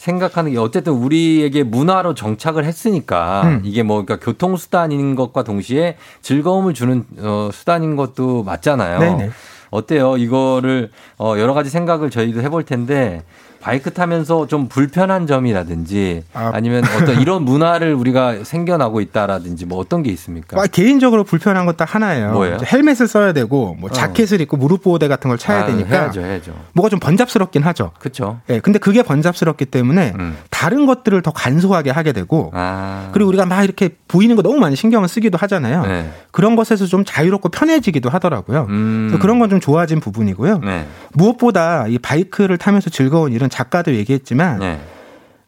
생각하는 게 어쨌든 우리에게 문화로 정착을 했으니까 음. 이게 뭐 그러니까 교통 수단인 것과 동시에 즐거움을 주는 어, 수단인 것도 맞잖아요. 네네. 어때요? 이거를 어, 여러 가지 생각을 저희도 해볼 텐데 바이크 타면서 좀 불편한 점이라든지 아. 아. 니면 어떤 이런 문화를 우리가 생겨나고 있다라든지 뭐 어떤 게 있습니까? 아, 개인적으로 불편한 건 딱 하나예요. 뭐예요? 헬멧을 써야 되고 뭐 어. 자켓을 입고 무릎 보호대 같은 걸 차야 아, 되니까 해야죠, 해야죠. 뭐가 좀 번잡스럽긴 하죠. 그렇죠. 예, 근데 그게 번잡스럽기 때문에 음. 다른 것들을 더 간소하게 하게 되고 아. 그리고 우리가 막 이렇게 보이는 거 너무 많이 신경을 쓰기도 하잖아요. 네. 그런 것에서 좀 자유롭고 편해지기도 하더라고요. 음. 그런 건 좀 좋아진 부분이고요. 네. 무엇보다 이 바이크를 타면서 즐거운 일은 작가도 얘기했지만 네.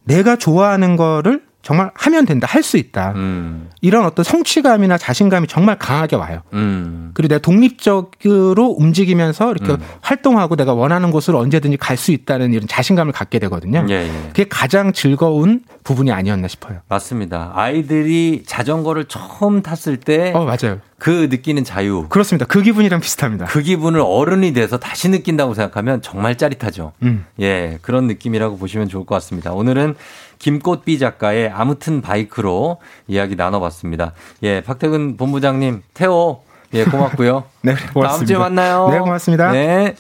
내가 좋아하는 거를 정말 하면 된다, 할 수 있다. 음. 이런 어떤 성취감이나 자신감이 정말 강하게 와요. 음. 그리고 내가 독립적으로 움직이면서 이렇게 음. 활동하고 내가 원하는 곳으로 언제든지 갈 수 있다는 이런 자신감을 갖게 되거든요. 예, 예. 그게 가장 즐거운 부분이 아니었나 싶어요. 맞습니다. 아이들이 자전거를 처음 탔을 때그 어, 맞아요. 느끼는 자유. 그렇습니다. 그 기분이랑 비슷합니다. 그 기분을 어른이 돼서 다시 느낀다고 생각하면 정말 짜릿하죠. 음. 예, 그런 느낌이라고 보시면 좋을 것 같습니다. 오늘은 김꽃비 작가의 아무튼 바이크로 이야기 나눠봤습니다. 예, 박태근 본부장님, 태호, 예, 고맙고요. 네, 고맙습니다. 다음 주에 만나요. 네, 고맙습니다. 네.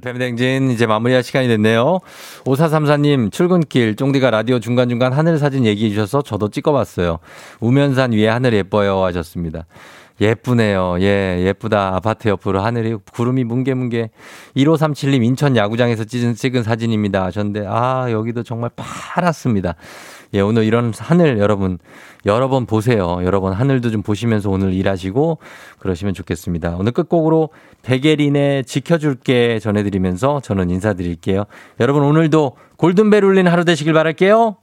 뱀댕진 이제 마무리할 시간이 됐네요. 5434님 출근길 쫑디가 라디오 중간중간 하늘 사진 얘기해 주셔서 저도 찍어봤어요. 우면산 위에 하늘 예뻐요 하셨습니다. 예쁘네요. 예, 예쁘다. 아파트 옆으로 하늘이 구름이 뭉게뭉게. 1537님 인천 야구장에서 찍은, 찍은 사진입니다 하셨는데 아 여기도 정말 파랗습니다. 예, 오늘 이런 하늘 여러분 여러 번 보세요. 여러 번 하늘도 좀 보시면서 오늘 일하시고 그러시면 좋겠습니다. 오늘 끝곡으로 백예린의 지켜줄게 전해드리면서 저는 인사드릴게요. 여러분 오늘도 골든벨 울린 하루 되시길 바랄게요.